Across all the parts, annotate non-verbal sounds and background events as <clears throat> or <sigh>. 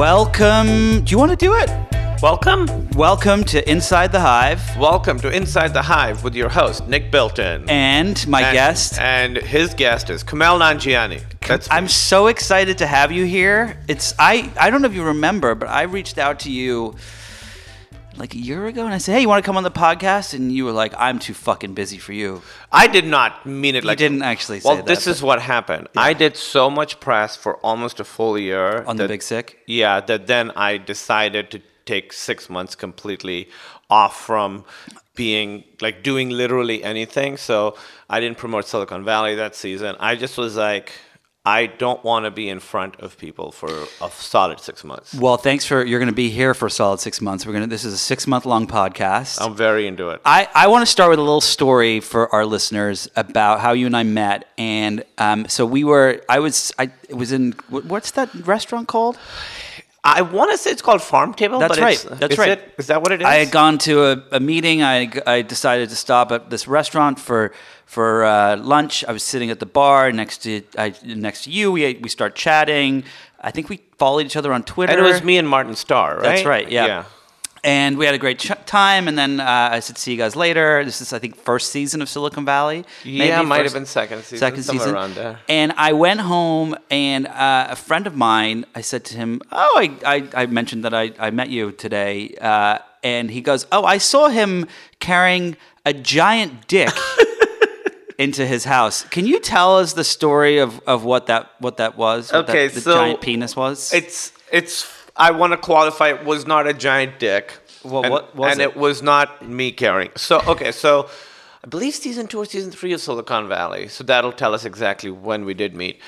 Welcome. Do you want to do it? Welcome. Welcome to Inside the Hive. Welcome to Inside the Hive with your host, Nick Bilton. And my And- guest. And his guest is Kumail Nanjiani. That's I'm so excited to have you here. It's I I don't know if you remember, but I reached out to you like a year ago and I said, "Hey, you want to come on the podcast?" And you were like, "I'm too fucking busy for you." I did not mean it like You didn't actually say Well, that, this is what happened. I did so much press for almost a full year On the Big Sick? Yeah, that then I decided to take six months completely off from being like doing literally anything. So I didn't promote Silicon Valley that season. I just was like, I don't want to be in front of people for a solid six months. Well, thanks for you're going to be here for a solid 6 months. We're going to this is a 6-month long podcast. I'm very into it. I, I want to start with a little story for our listeners about how you and I met. And um, so we were, I was, I was in, what's that restaurant called? I want to say it's called Farm Table. That's but right. it's- That's is right. it- is that what it is? I had gone to a, a meeting. I, I decided to stop at this restaurant for for uh, lunch. I was sitting at the bar next to I, next to you. We we start chatting. I think we followed each other on Twitter. and it was me and Martin Starr, right? That's right. Yeah. Yeah. And we had a great ch- time. And then uh, I said, "See you guys later." This is, I think, first season of Silicon Valley. Yeah, it might have been second season, Second season. around there. And I went home, and uh, a friend of mine, I said to him, "Oh, I, I, I mentioned that I, I met you today," uh, and he goes, "Oh, I saw him carrying a giant dick." <laughs> into his house. Can you tell us the story of, of what that what that was? What that- the so giant penis was. It's it's. I want to qualify. It was not a giant dick. Well, and, what was and it? it? was not me carrying. So okay, so I believe season two or season three of Silicon Valley. So that'll tell us exactly when we did meet.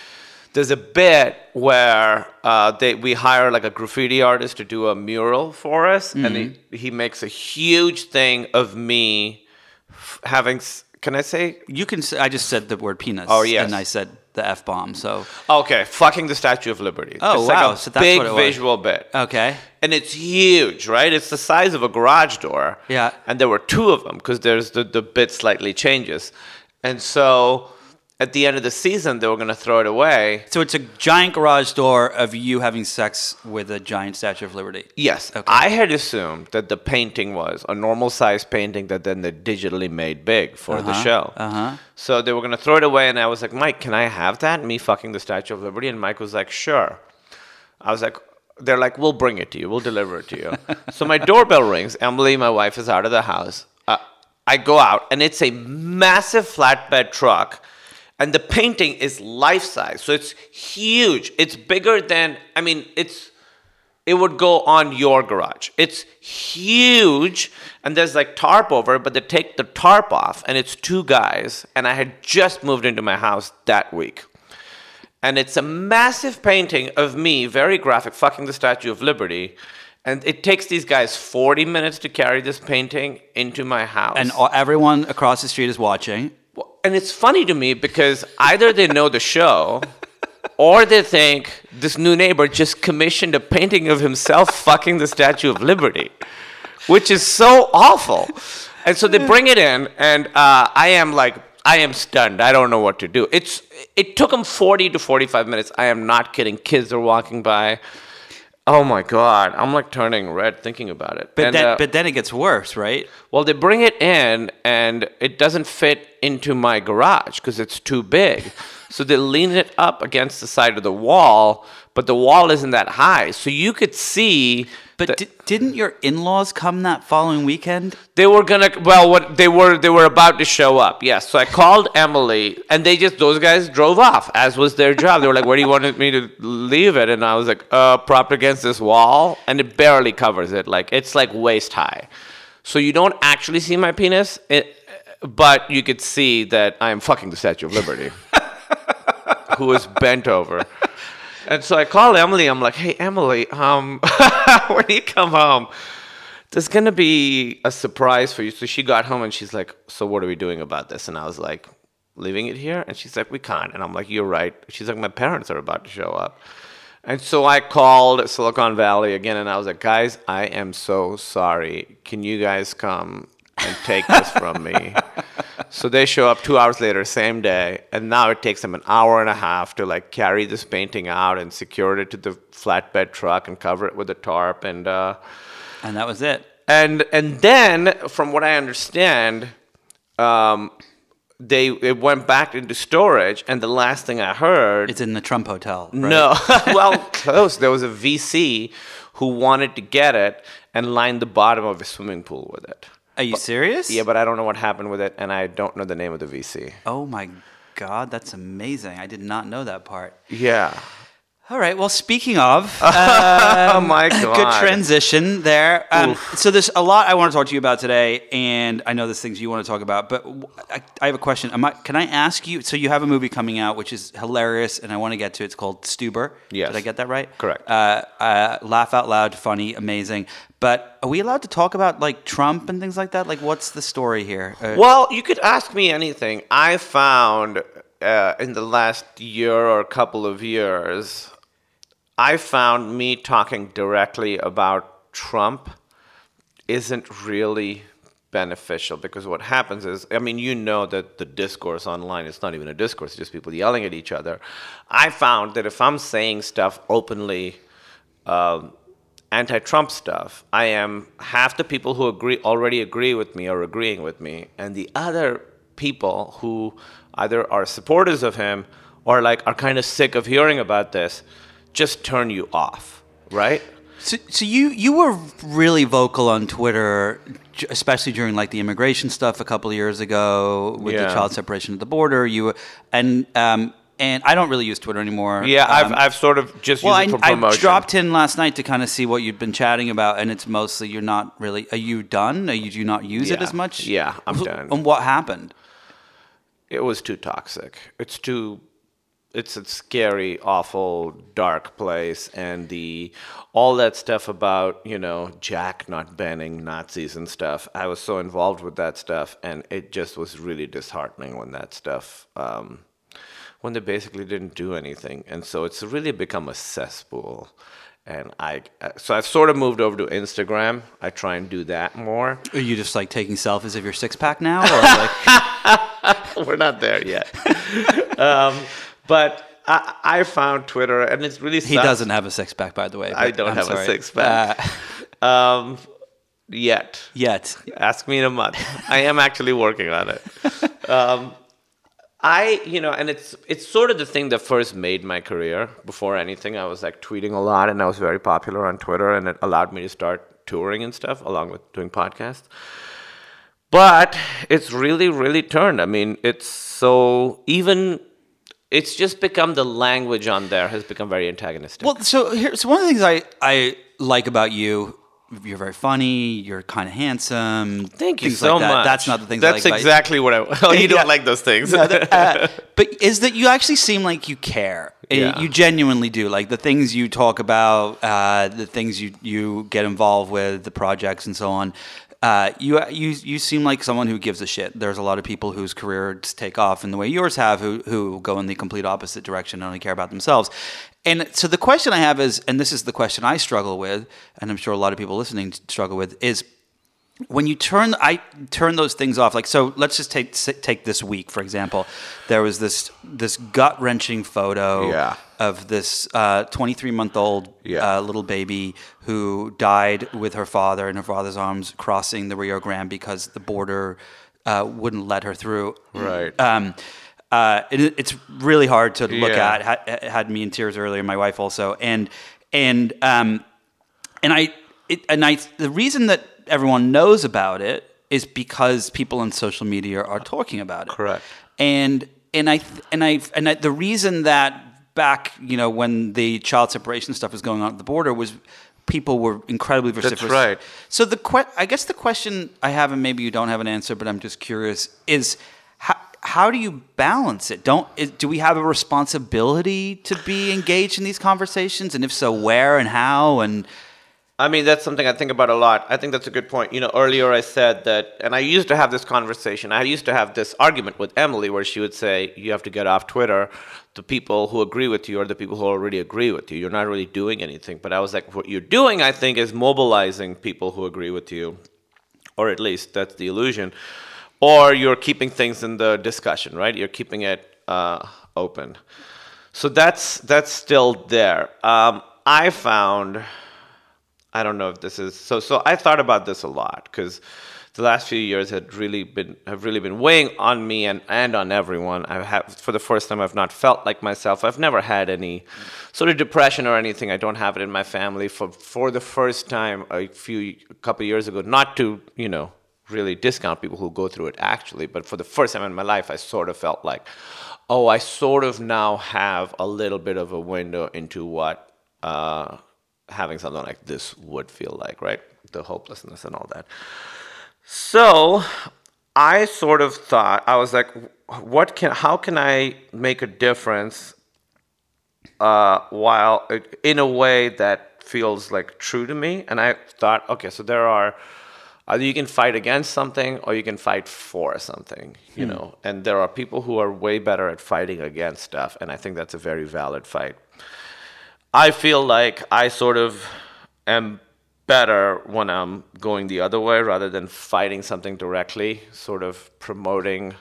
There's a bit where uh, they we hire like a graffiti artist to do a mural for us, and Mm-hmm. he, he makes a huge thing of me f- having. s- Can I say You can. Say, I just said the word penis. Oh, yes. and I said the f bomb. So Okay, fucking the Statue of Liberty. Oh, it's wow, Like so that's big what it was. visual bit. okay, And it's huge, right? It's the size of a garage door. Yeah. And there were two of them because there's the, the bit slightly changes. And so at the end of the season, they were going to throw it away. so it's a giant garage door of you having sex with a giant Statue of Liberty. Yes. Okay. I had assumed that the painting was a normal size painting that then they digitally made big for the show. uh-huh. So they were going to throw it away. And I was like, Mike, can I have that? Me fucking the Statue of Liberty? And Mike was like, sure. I was like, they're like, we'll bring it to you. We'll deliver it to you. <laughs> so my doorbell rings. Emily, my wife, is out of the house. Uh, I go out, and it's a massive flatbed truck. And the painting is life size. So it's huge. It's bigger than, I mean, it's it would go on your garage. It's huge, and there's like tarp over, but they take the tarp off, and it's two guys. And I had just moved into my house that week. And it's a massive painting of me, very graphic, fucking the Statue of Liberty. And it takes these guys 40 minutes to carry this painting into my house. And everyone across the street is watching. And it's funny to me because either they know the show or they think this new neighbor just commissioned a painting of himself fucking the Statue of Liberty, which is so awful. And so they bring it in, and uh, I am like, I am stunned. I don't know what to do. It's it took them 40 to 45 minutes. I am not kidding. Kids are walking by. Oh my god, I'm like turning red thinking about it. But And, then, uh, but then it gets worse, right? well, they bring it in and it doesn't fit into my garage because it's too big. So they lean it up against the side of the wall, but the wall isn't that high. So you could see But that di- didn't your in-laws come that following weekend? they were gonna well what they were they were about to show up. Yes. So I called Emily and they just those guys drove off, as was their job. They were like, Where do you want me to leave it? And I was like, uh, propped against this wall and it barely covers it. Like it's like waist high. So you don't actually see my penis, it, but you could see that I am fucking the Statue of Liberty, who is bent over. And so I call Emily. I'm like, "Hey, Emily, um, <laughs> when you come home, there's gonna be a surprise for you." So she got home and she's like, "So what are we doing about this?" And I was like, "Leaving it here?" And she's like, "We can't." And I'm like, "You're right." She's like, "My parents are about to show up." And so I called Silicon Valley again, and I was like, "Guys, I am so sorry. Can you guys come and take this from me?" so they show up two hours later, same day, and now it takes them an hour and a half to like carry this painting out and secure it to the flatbed truck and cover it with a tarp and. Uh, And that was it. and and then from what I understand, um, they it went back into storage, and the last thing I heard, It's in the Trump Hotel. Right? no, <laughs> well, close. There was a VC who wanted to get it and line the bottom of a swimming pool with it. Are you serious? Yeah, but I don't know what happened with it, and I don't know the name of the VC. Oh my God, that's amazing. I did not know that part. Yeah. All right. Well, speaking of, uh, <laughs> oh my <laughs> god. good transition there. Um, so there's a lot I want to talk to you about today, and I know there's things you want to talk about. But I have a question. I, can I ask you? So you have a movie coming out, which is hilarious, and I want to get to. it. It's called Stuber. Yes. Did I get that right? Correct. Uh, uh, laugh out loud, funny, amazing. But are we allowed to talk about like Trump and things like that? Like, what's the story here? Uh, Well, you could ask me anything. I found uh, in the last year or couple of years, I found me talking directly about Trump isn't really beneficial because what happens is, I mean, you know that the discourse online is not even a discourse, it's just people yelling at each other. I found that if I'm saying stuff openly, um, anti-Trump stuff, I am half the people who agree already agree with me or agreeing with me, and the other people who either are supporters of him or like are kind of sick of hearing about this, just turn you off, right? So, so you you were really vocal on Twitter, especially during like the immigration stuff a couple of years ago with the child separation at the border. You and um and I don't really use Twitter anymore. Yeah, I've, Um, I've sort of just well, used I, it for I promotion. dropped in last night to kind of see what you'd been chatting about, and it's mostly you're not really. Are you done? Are you do you not use it as much? Yeah, I'm done. And what happened? it was too toxic. It's too it's a scary, awful, dark place and the all that stuff about, you know, Jack not banning Nazis and stuff. I was so involved with that stuff and it just was really disheartening when that stuff um when they basically didn't do anything. And so it's really become a cesspool. And I, so I've sort of moved over to Instagram. I try and do that more. Are you just like taking selfies of your six pack now, or like? <laughs> We're not there yet. <laughs> um, but I, I found Twitter, and it's really he sucks. doesn't have a six pack, by the way. I don't I'm have a sorry. six-pack. Uh, Um, yet. yet. Ask me in a month. I am actually working on it. <laughs> Um, I, you know, and it's it's sort of the thing that first made my career. Before anything, I was like tweeting a lot, and I was very popular on Twitter, and it allowed me to start touring and stuff, along with doing podcasts. But it's really, really turned. I mean, it's so even. It's just become the language on there has become very antagonistic. Well, so here, so one of the things I, I like about you, you're very funny, you're kind of handsome. Thank you so like that. much. That's not the things That's I like exactly what I. <laughs> Oh, you <laughs> don't Yeah. like those things. you. Uh, <laughs> but is that you actually seem like you care. Uh, Yeah. You genuinely do. Like the things you talk about, uh, the things you, you get involved with, the projects and so on. Uh, you you you seem like someone who gives a shit. There's a lot of people whose careers take off in the way yours have, who who go in the complete opposite direction and only care about themselves. And so the question I have is, and this is the question I struggle with, and I'm sure a lot of people listening struggle with, is when you turn I turn those things off like so let's just take take this week for example there was this this gut wrenching photo Yeah. Of this 23 month old Yeah. uh, little baby who died with her father in her father's arms crossing the Rio Grande because the border uh, wouldn't let her through Right. um, uh, it, it's really hard to look Yeah. at had, had me in tears earlier my wife also and and um, and I it, and I the reason that everyone knows about it is because people on social media are talking about it. Correct. And and I th- and I and I, the reason that back you know when the child separation stuff was going on at the border was people were incredibly vociferous. right. So the que- I guess the question I have, and maybe you don't have an answer, but I'm just curious, is how how do you balance it? Don't is, do we have a responsibility to be engaged in these conversations, and if so, where and how and I mean, that's something I think about a lot. I think that's a good point. You know, earlier I said that, and I used to have this conversation. I used to have this argument with Emily where she would say, You have to get off Twitter. The people who agree with you are the people who already agree with you. You're not really doing anything. But I was like, What you're doing, I think, is mobilizing people who agree with you, or at least that's the illusion. or you're keeping things in the discussion, right? You're keeping it uh, open. So that's that's still there. Um, I found, I don't know if this is so. So I thought about this a lot because the last few years had really been have really been weighing on me and, and on everyone. I have for the first time I've not felt like myself. I've never had any sort of depression or anything. I don't have it in my family. For for the first time a few a couple years ago, not to you know really discount people who go through it actually, but for the first time in my life, I sort of felt like, oh, I sort of now have a little bit of a window into what uh, having something like this would feel like, right? The hopelessness and all that. So I sort of thought, I was like, what can, how can I make a difference uh, while in a way that feels like true to me? And I thought, okay, so there are either you can fight against something or you can fight for something you hmm. know and there are people who are way better at fighting against stuff and i think that's a very valid fight i feel like i sort of am better when i'm going the other way rather than fighting something directly sort of promoting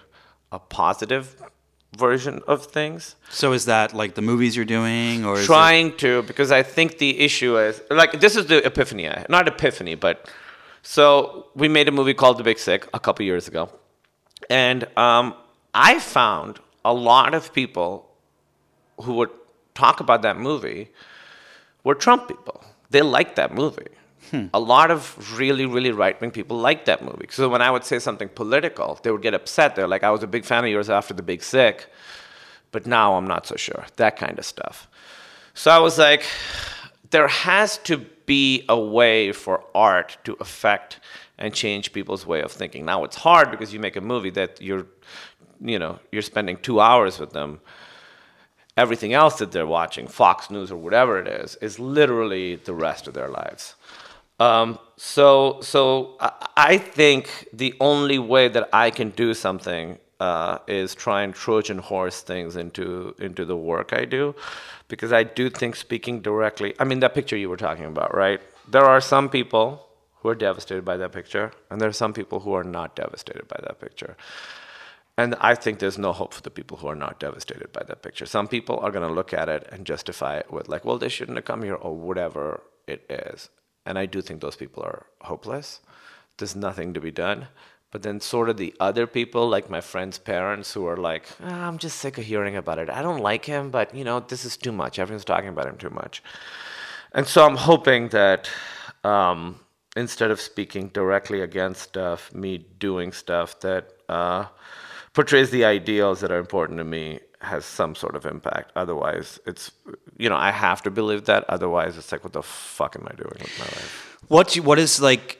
a positive version of things. So is that like the movies you're doing or trying it... to because i think the issue is like this is the epiphany not epiphany but so we made a movie called The Big Sick a couple years ago, and um, I found a lot of people who would talk about that movie were Trump people. They liked that movie. Hmm. A lot of really, really right wing people liked that movie. So when I would say something political, they would get upset. They're like, I was a big fan of yours after The Big Sick, but now I'm not so sure. That kind of stuff. So I was like, there has to be a way for art to affect and change people's way of thinking. Now it's hard because you make a movie that you're, you know, you're spending two hours with them. Everything else that they're watching, Fox News or whatever it is, is literally the rest of their lives. Um, so, so I think the only way that I can do something uh, is try and Trojan horse things into into the work I do, because I do think speaking directly. I mean, that picture you were talking about, right? There are some people who are devastated by that picture, and there are some people who are not devastated by that picture. And I think there's no hope for the people who are not devastated by that picture. Some people are going to look at it and justify it with, like, well, they shouldn't have come here, or whatever it is. And I do think those people are hopeless. There's nothing to be done. But then, sort of the other people, like my friend's parents, who are like, oh, I'm just sick of hearing about it. I don't like him, but you know, this is too much. Everyone's talking about him too much. And so I'm hoping that um, instead of speaking directly against stuff, me doing stuff that uh, portrays the ideals that are important to me has some sort of impact. Otherwise, it's, you know, I have to believe that. Otherwise, it's like, what the fuck am I doing with my life? What, what is like,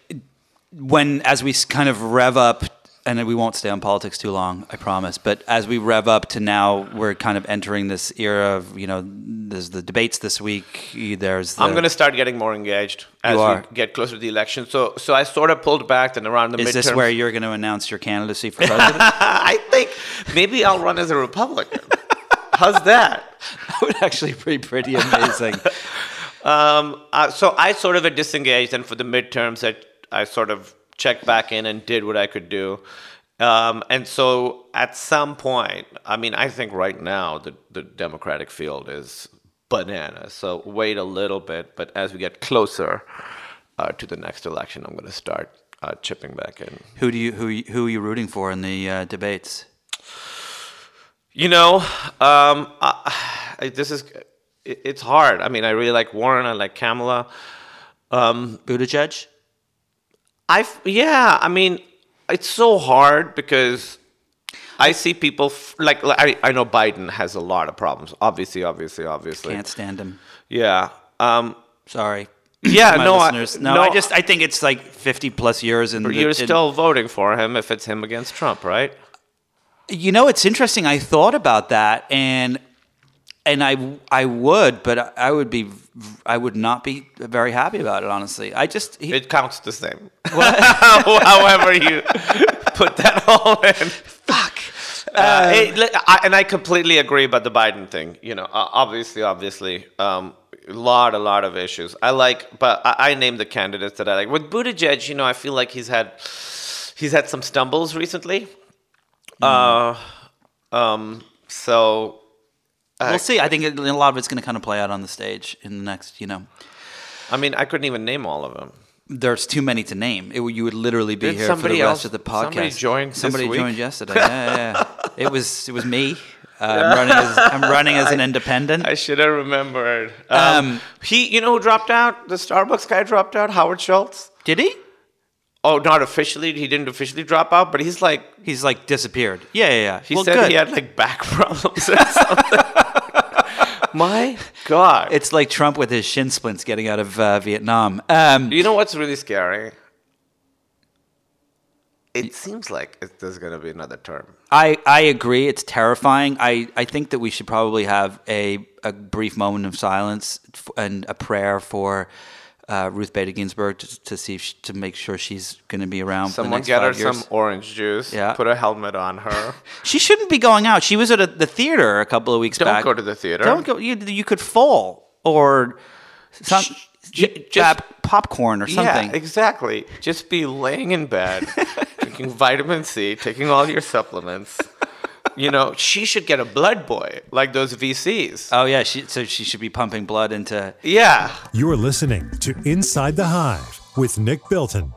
when as we kind of rev up and we won't stay on politics too long, I promise. But as we rev up to now, we're kind of entering this era of you know, there's the debates this week. There's the, I'm going to start getting more engaged as we get closer to the election. So, so I sort of pulled back and around the. Midterms. Is midterms. this where you're going to announce your candidacy for president? <laughs> I think maybe I'll run as a Republican. How's that? <laughs> That would actually be pretty amazing. <laughs> um, uh, so I sort of disengaged, and for the midterms, that I sort of checked back in and did what I could do. Um, and so at some point, I mean, I think right now the, the Democratic field is bananas. So wait a little bit, but as we get closer uh, to the next election, I'm going to start uh, chipping back in. Who do you who who are you rooting for in the uh, debates? You know, um, I, this is it, it's hard. I mean, I really like Warren. I like Kamala. Um, Buttigieg. I yeah, I mean, it's so hard because I see people f- like, like I, I know Biden has a lot of problems. Obviously, obviously, obviously. Can't stand him. Yeah. Um, Sorry. Yeah, no, I, no, no, I just I think it's like fifty plus years, and you're still voting for him if it's him against Trump, right? You know, it's interesting. I thought about that, and and I I would, but I would be I would not be very happy about it. Honestly, I just he, it counts the same. <laughs> <laughs> However you put that all in. Fuck. Uh, um, it, I, and I completely agree about the Biden thing. You know, obviously, obviously, um, a lot, a lot of issues. I like, but I, I named the candidates that I like. With Buttigieg, you know, I feel like he's had he's had some stumbles recently. Uh, um, so we'll see. I think it, a lot of it's going to kind of play out on the stage in the next, you know. I mean, I couldn't even name all of them. There's too many to name. It, you would literally be Did here for the rest else- of the podcast. somebody joined Somebody joined yesterday. <laughs> Yeah, yeah, yeah. it was it was me. Uh, I'm running as I'm running as an <laughs> independent. I should have remembered. Um, Um, he, you know, who dropped out. The Starbucks guy dropped out. Howard Schultz. Did he? Oh, not officially. He didn't officially drop out, but he's like He's like disappeared. Yeah, yeah, yeah. he well, said good. he had like back <laughs> problems or something. My <laughs> God. It's like Trump with his shin splints getting out of uh, Vietnam. Um, you know what's really scary? It seems like it, there's going to be another term. I, I agree. It's terrifying. I, I think that we should probably have a, a brief moment of silence f- and a prayer for uh, Ruth Bader Ginsburg to, to see if she, to make sure she's going to be around. Someone get her years. some orange juice. Yeah. Put a helmet on her. <laughs> She shouldn't be going out. She was at a, the theater a couple of weeks Don't back. go to the theater. Don't go. You, you could fall or some, j- just- popcorn or something. Yeah, exactly. Just be laying in bed, <laughs> drinking vitamin C, taking all your supplements. You know, she should get a blood boy like those VCs. Oh yeah, she, so she should be pumping blood into. yeah. You're listening to Inside the Hive with Nick Bilton.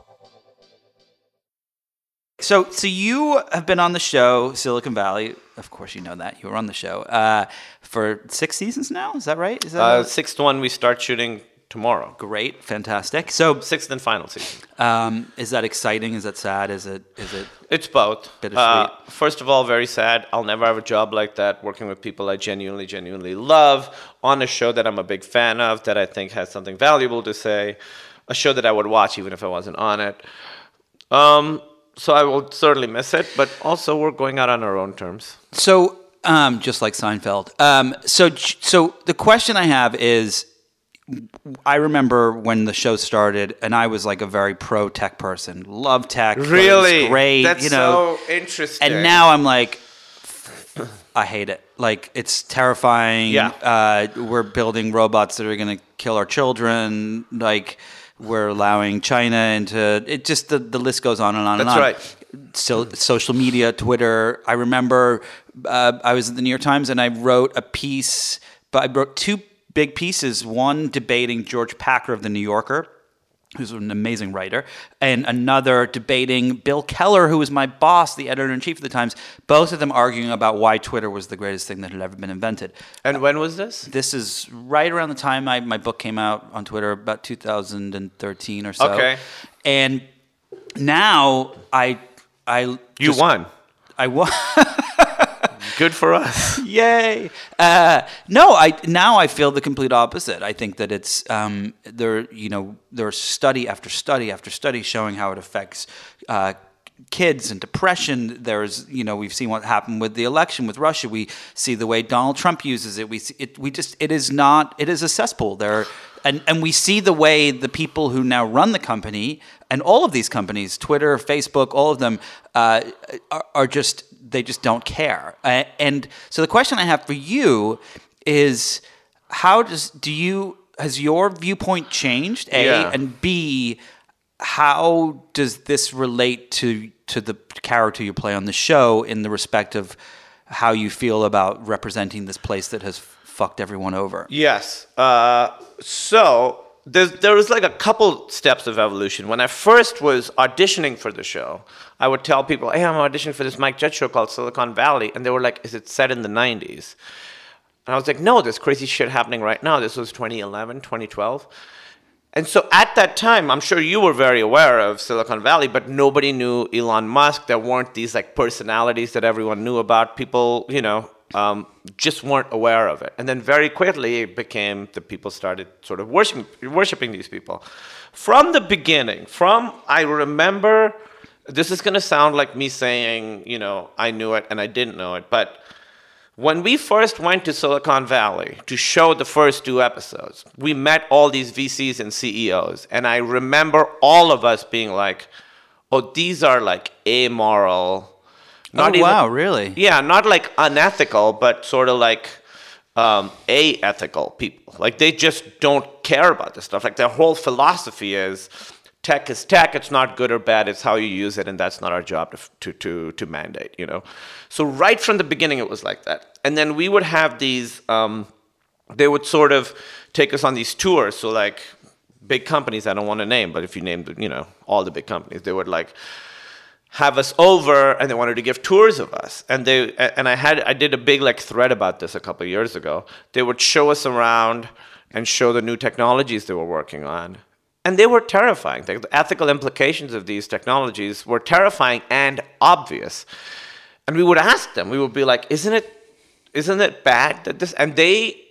So so you have been on the show Silicon Valley. Of course, you know that you were on the show uh, for six seasons now. Is that right? Is that Uh, right? sixth one, we start shooting tomorrow. great? Fantastic. So Sixth and final season. um, is that exciting? Is that sad? Is it? Is it? It's both. Uh, first of all, very sad. I'll never have a job like that, working with people I genuinely, genuinely love on a show that I'm a big fan of, that I think has something valuable to say, a show that I would watch even if I wasn't on it. Um, so I will certainly miss it, but also we're going out on our own terms. So, um, just like Seinfeld. Um, so, so the question I have is, I remember when the show started, and I was like a very pro tech person. Love tech. thought it was Really? great. That's you know, so interesting. and now I'm like, I hate it. Like it's terrifying. Yeah. Uh, we're building robots that are going to kill our children. Like we're allowing China into it. Just the, the list goes on and on and on. That's on. right. So social media, Twitter. I remember uh, I was at the New York Times and I wrote a piece. But I wrote two big pieces. One debating George Packer of the New Yorker who's an amazing writer, and another debating Bill Keller, who was my boss, the editor in chief of the Times. Both of them arguing about why Twitter was the greatest thing that had ever been invented. And when was this? This is right around the time I, my book came out on Twitter, about 2013 or so. Okay. And now I, I You just- won. I won. <laughs> Good for us. <laughs> Yay! Uh, no, I now I feel the complete opposite. I think that it's um, there. You know, there's study after study after study showing how it affects. Uh, kids and depression there's you know we've seen what happened with the election with russia we see the way donald trump uses it we see it we just it is not it is a cesspool there and and we see the way the people who now run the company and all of these companies twitter facebook all of them uh, are, are just they just don't care. And so the question I have for you is how does do you has your viewpoint changed? A Yeah. and B how does this relate to to the character you play on the show in the respect of how you feel about representing this place that has fucked everyone over? Yes. Uh, so there's, there was like a couple steps of evolution. When I first was auditioning for the show, I would tell people, hey, I'm auditioning for this Mike Judge show called Silicon Valley. And they were like, is it set in the 90s? And I was like, no, there's crazy shit happening right now. This was 2011, 2012. And so at that time, I'm sure you were very aware of Silicon Valley, but nobody knew Elon Musk. There weren't these like personalities that everyone knew about. People, you know, um, just weren't aware of it. And then very quickly, it became the people started sort of worshiping, worshiping these people. From the beginning, from I remember, this is going to sound like me saying, you know, I knew it and I didn't know it, but when we first went to Silicon Valley to show the first two episodes, we met all these VCs and CEOs. And I remember all of us being like, oh, these are like amoral. Oh wow, really? Yeah, not like unethical, but sort of like um, aethical people. Like they just don't care about this stuff. Like their whole philosophy is tech is tech. It's not good or bad. It's how you use it, and that's not our job to to to, to mandate. You know. So right from the beginning, it was like that. And then we would have these. Um, they would sort of take us on these tours. So like big companies, I don't want to name, but if you name the, you know all the big companies, they would like have us over and they wanted to give tours of us. And they and i had i did a big like thread about this a couple years ago. They would show us around and show the new technologies they were working on. And they were terrifying. The ethical implications of these technologies were terrifying and obvious. And we would ask them. We would be like isn't it isn't it bad that this? And they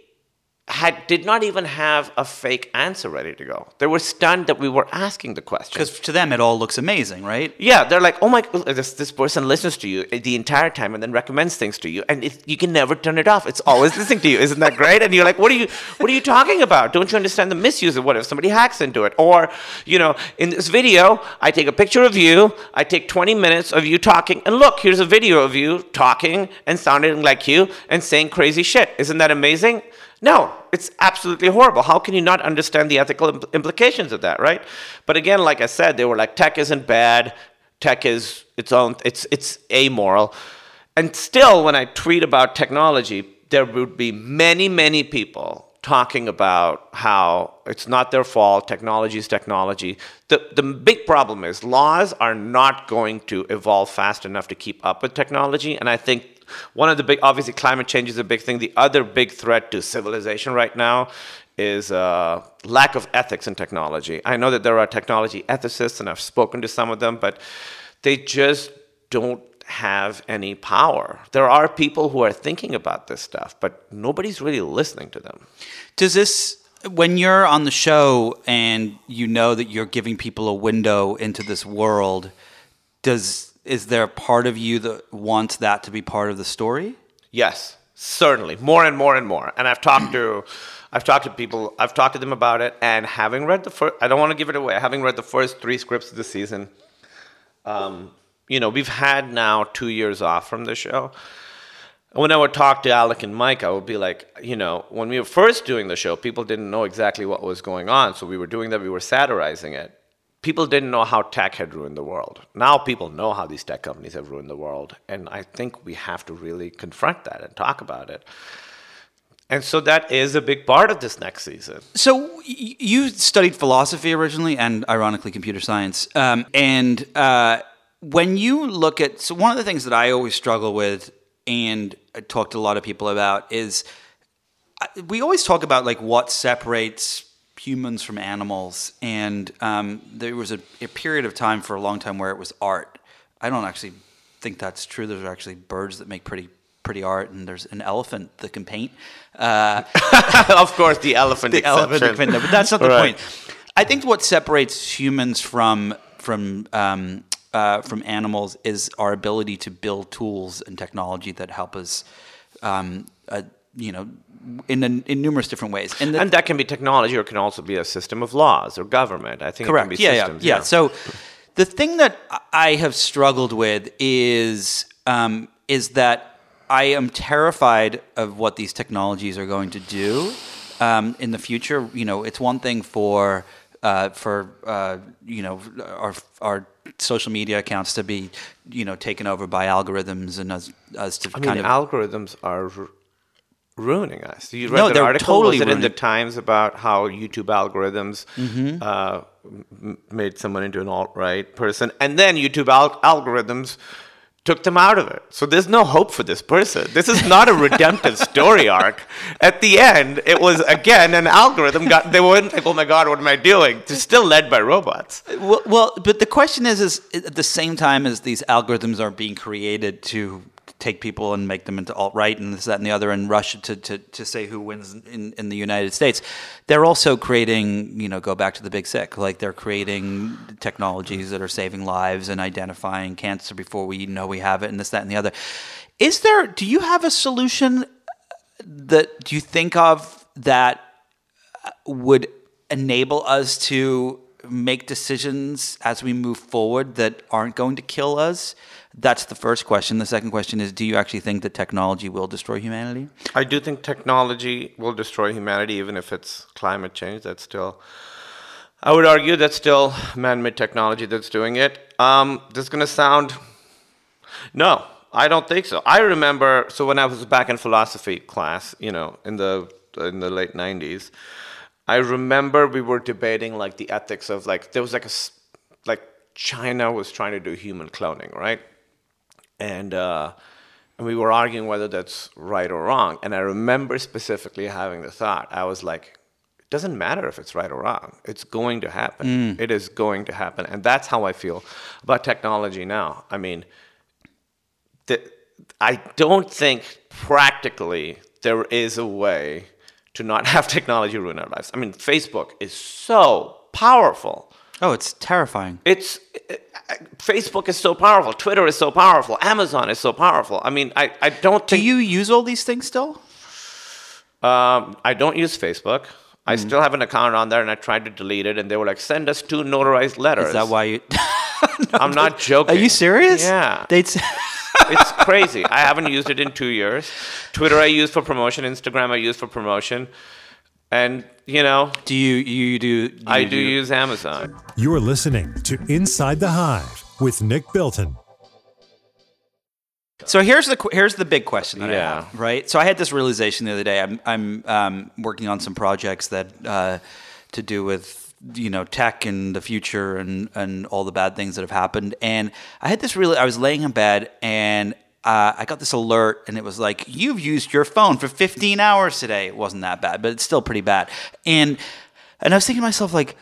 had did not even have a fake answer ready to go. They were stunned that we were asking the question. Because to them, it all looks amazing, right? Yeah, they're like, oh my, this, this person listens to you eh, the entire time and then recommends things to you, and it, you can never turn it off. It's always <laughs> listening to you. Isn't that great? And you're like, what are you, what are you talking about? Don't you understand the misuse of what if somebody hacks into it? Or, you know, in this video, I take a picture of you, I take 20 minutes of you talking, and look, here's a video of you talking and sounding like you and saying crazy shit. Isn't that amazing? No, it's absolutely horrible. How can you not understand the ethical impl- implications of that, right? But again, like I said, they were like, tech isn't bad. Tech is its own. It's it's amoral. And still, when I tweet about technology, there would be many, many people talking about how it's not their fault, technology is technology. The, the big problem is laws are not going to evolve fast enough to keep up with technology. And I think one of the big, obviously, climate change is a big thing. The other big threat to civilization right now is uh, lack of ethics in technology. I know that there are technology ethicists, and I've spoken to some of them, but they just don't have any power. There are people who are thinking about this stuff, but nobody's really listening to them. Does this, when you're on the show and you know that you're giving people a window into this world, does is there a part of you that wants that to be part of the story? Yes, certainly, more and more and more. And I've talked to, <clears throat> I've talked to people, I've talked to them about it, and having read the first, I don't want to give it away. Having read the first three scripts of the season, um, you know, we've had now two years off from the show. When I would talk to Alec and Mike, I would be like, you know, when we were first doing the show, people didn't know exactly what was going on. So we were doing that, we were satirizing it people didn't know how tech had ruined the world. Now people know how these tech companies have ruined the world. And I think we have to really confront that and talk about it. And so that is a big part of this next season. So you studied philosophy originally, and ironically, computer science. Um, and uh, when you look at, so one of the things that I always struggle with, and I talk to a lot of people about, is uh, we always talk about like what separates humans from animals. And um, there was a, a, period of time for a long time where it was art. I don't actually think that's true. There's actually birds that make pretty pretty art, and there's an elephant that can paint. Uh, <laughs> of course, the elephant. the exception. elephant can paint, but that's not the right. point. I think what separates humans from from um, uh, from animals is our ability to build tools and technology that help us, um, uh, you know, in, in numerous different ways. And, the, and, that can be technology or it can also be a system of laws or government. I think correct. yeah, systems, yeah, yeah, yeah. So the thing that I have struggled with is um, is that I am terrified of what these technologies are going to do um, in the future. You know, it's one thing for uh, for uh, you know our our social media accounts to be you know taken over by algorithms and us, us to I kind mean, of algorithms are ruining us. You read no, they're article totally was it in the Times about how YouTube algorithms Mm-hmm. uh, m- made someone into an alt right person, and then YouTube al- algorithms took them out of it. So there's no hope for this person. This is not a redemptive story <laughs> arc. At the end, it was again an algorithm got. They weren't like, oh my god, what am I doing? They're still led by robots. Well, well, but the question is, is at the same time as these algorithms are being created to take people and make them into alt right and this, that, and the other, and rush to, to, to say who wins in, in the United States. They're also creating, you know, go back to the big sick. Like they're creating technologies that are saving lives and identifying cancer before we know we have it, and this, that, and the other. Is there? Do you have a solution that do you think of that would enable us to make decisions as we move forward that aren't going to kill us? That's the first question. The second question is Do you actually think that technology will destroy humanity? I do think technology will destroy humanity, even if it's climate change. That's still. I would argue that's still man-made technology that's doing it. Um, this is gonna sound. No, I don't think so. I remember. So when I was back in philosophy class, you know, in the in the late '90s, I remember we were debating like the ethics of like there was like a like China was trying to do human cloning, right? And uh, and we were arguing whether that's right or wrong. And I remember specifically having the thought. I was like, it doesn't matter if it's right or wrong. It's going to happen. It is going to happen. And that's how I feel about technology now. I mean, the, I don't think practically there is a way to not <laughs> have technology ruin our lives. I mean, Facebook is so powerful. Oh, it's terrifying. It's uh, Facebook is so powerful. Twitter is so powerful. Amazon is so powerful. I mean, I, I don't Do you use all these things still? um, I don't use Facebook. I Mm-hmm. still have an account on there, and I tried to delete it, and they were like, "Send us two notarized letters." Is that why you? <laughs> I'm not joking. Are you serious? Yeah. They'd. <laughs> it's crazy. I haven't used it in two years. Twitter I use for promotion. Instagram I use for promotion, and you know Do you you do? do I you do use Amazon. You're listening to Inside the Hive with Nick Bilton. So here's the here's the big question that I Yeah. have, right? So I had this realization the other day. I'm I'm um, working on some projects that uh, to do with you know tech and the future and and all the bad things that have happened. And I had this really. I was laying in bed and. Uh, I got this alert, and it was like, "You've used your phone for 15 hours today." It wasn't that bad, but it's still pretty bad. And and I was thinking to myself, like,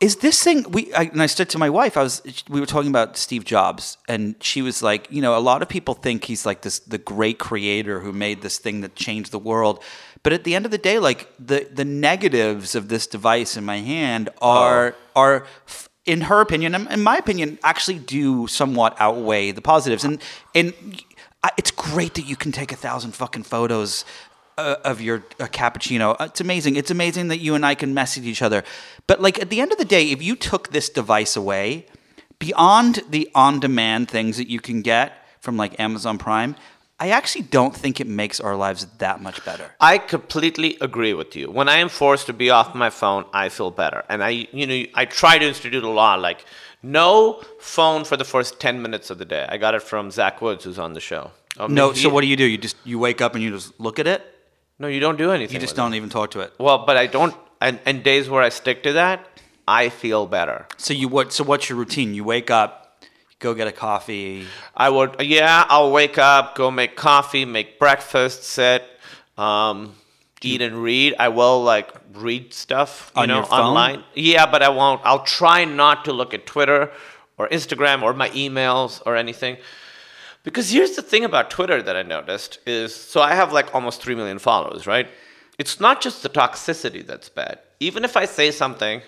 is this thing we I, and I said to my wife I was we were talking about Steve Jobs and she was like you know a lot of people think he's like this the great creator who made this thing that changed the world but at the end of the day like the the negatives of this device in my hand are are in her opinion and in my opinion actually do somewhat outweigh the positives and and I- it's great that you can take a thousand fucking photos uh, of your uh, cappuccino. Uh, It's amazing. It's amazing that you and I can message each other. But like at the end of the day, if you took this device away, beyond the on-demand things that you can get from like Amazon Prime, I actually don't think it makes our lives that much better. I completely agree with you. When I am forced to be off my phone, I feel better, and I you know I try to institute a law like no phone for the first ten minutes of the day. I got it from Zach Woods, who's on the show. Um, No, he- so what do you do? You just you wake up and you just look at it. No, you don't do anything. You just don't even talk to it. Well, but I don't. And, and days where I stick to that, I feel better. So you what? So what's your routine? You wake up, go get a coffee. I would, yeah, I'll wake up, go make coffee, make breakfast, sit, um, eat and read. I will like read stuff, you On know, online. Yeah, but I won't. I'll try not to look at Twitter or Instagram or my emails or anything. Because here's the thing about Twitter that I noticed is so I have like almost 3 million followers, right? It's not just the toxicity that's bad. Even if I say something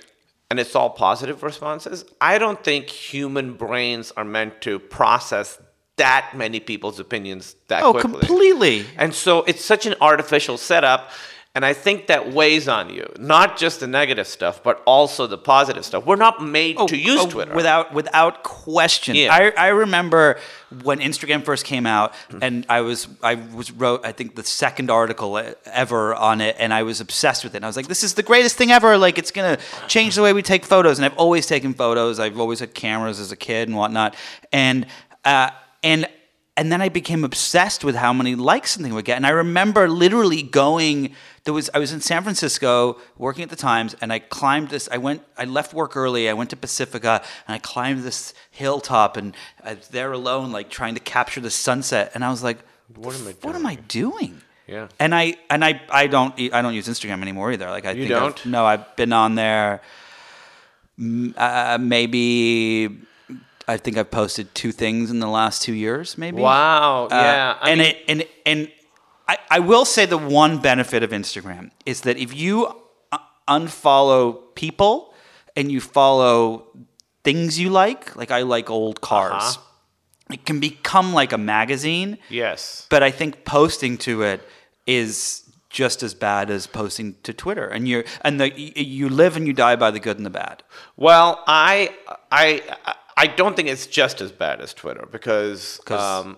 and it's all positive responses, I don't think human brains are meant to process that many people's opinions that Oh, quickly. completely. And so it's such an artificial setup. And I think that weighs on you, not just the negative stuff, but also the positive stuff. We're not made to use oh, Twitter. without without question. Yeah. I, I remember when Instagram first came out, and I was I was wrote I think the second article ever on it, and I was obsessed with it. And I was like, this is the greatest thing ever. Like it's gonna change the way we take photos. And I've always taken photos. I've always had cameras as a kid and whatnot. And uh, and and then I became obsessed with how many likes something would get. And I remember literally going. There was I was in San Francisco working at the Times, and I climbed this. I went. I left work early. I went to Pacifica, and I climbed this hilltop, and I was there alone, like trying to capture the sunset. And I was like, "What am I? What am I doing?" Yeah. And I and I I don't I don't use Instagram anymore either. Like I You think I've- don't? no, I've been on there. Uh, maybe I think I've posted two things in the last two years. Maybe. Wow. Uh, Yeah. I and mean, it and and I, I will say the one benefit of Instagram is that if you uh, unfollow people and you follow things you like, like I like old cars, Uh-huh. it can become like a magazine. yes. But I think posting to it is just as bad as posting to Twitter, and you're and the you live and you die by the good and the bad. Well, I I I don't think it's just as bad as Twitter because um,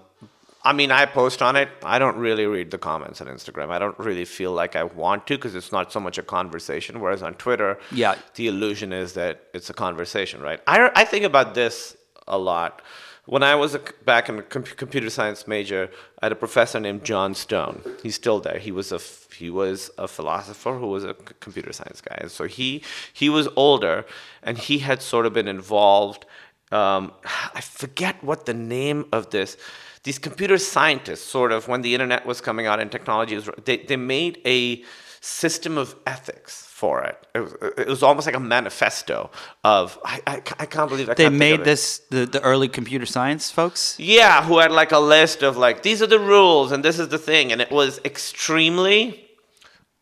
I mean, I post on it. I don't really read the comments on Instagram. I don't really feel like I want to because it's not so much a conversation. Whereas on Twitter, Yeah. the illusion is that it's a conversation, right? I, I think about this a lot. When I was a, back in a com- computer science major, I had a professor named John Stone. He's still there. He was a he was a philosopher who was a computer science guy, and so he he was older, and he had sort of been involved. Um, I forget what the name of this. These computer scientists, sort of, when the internet was coming out and technology was, they, they made a system of ethics for it. It was, it was almost like a manifesto of. I, I, I can't believe I They made this the, the early computer science folks. Yeah, who had like a list of like these are the rules and this is the thing, and it was extremely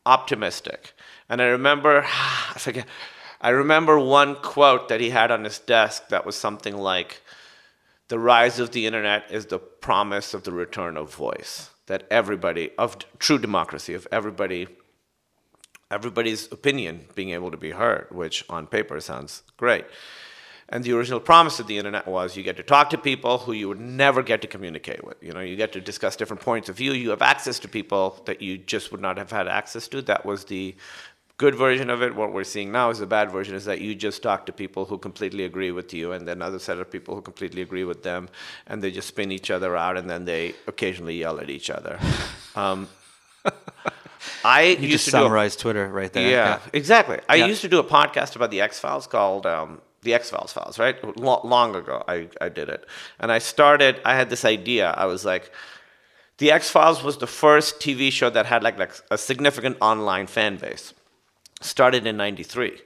optimistic. And I remember, <sighs> I forget, I remember one quote that he had on his desk that was something like, "The rise of the internet is the promise of the return of voice." That everybody of true democracy, of everybody everybody's opinion being able to be heard, which on paper sounds great. And the original promise of the internet was you get to talk to people who you would never get to communicate with. You know, you get to discuss different points of view. You have access to people that you just would not have had access to. That was the good version of it. What we're seeing now is the bad version is that you just talk to people who completely agree with you and then another set of people who completely agree with them and they just spin each other out and then they occasionally yell at each other. Um, <laughs> I You used just to do a- summarized Twitter right there. yeah, exactly. I Yeah. used to do a podcast about the X Files called um, the X Files Files, right? Lo- long ago, I, I did it. And I started, I had this idea. I was like, the X Files was the first TV show that had like, like a significant online fan base. Started in 93.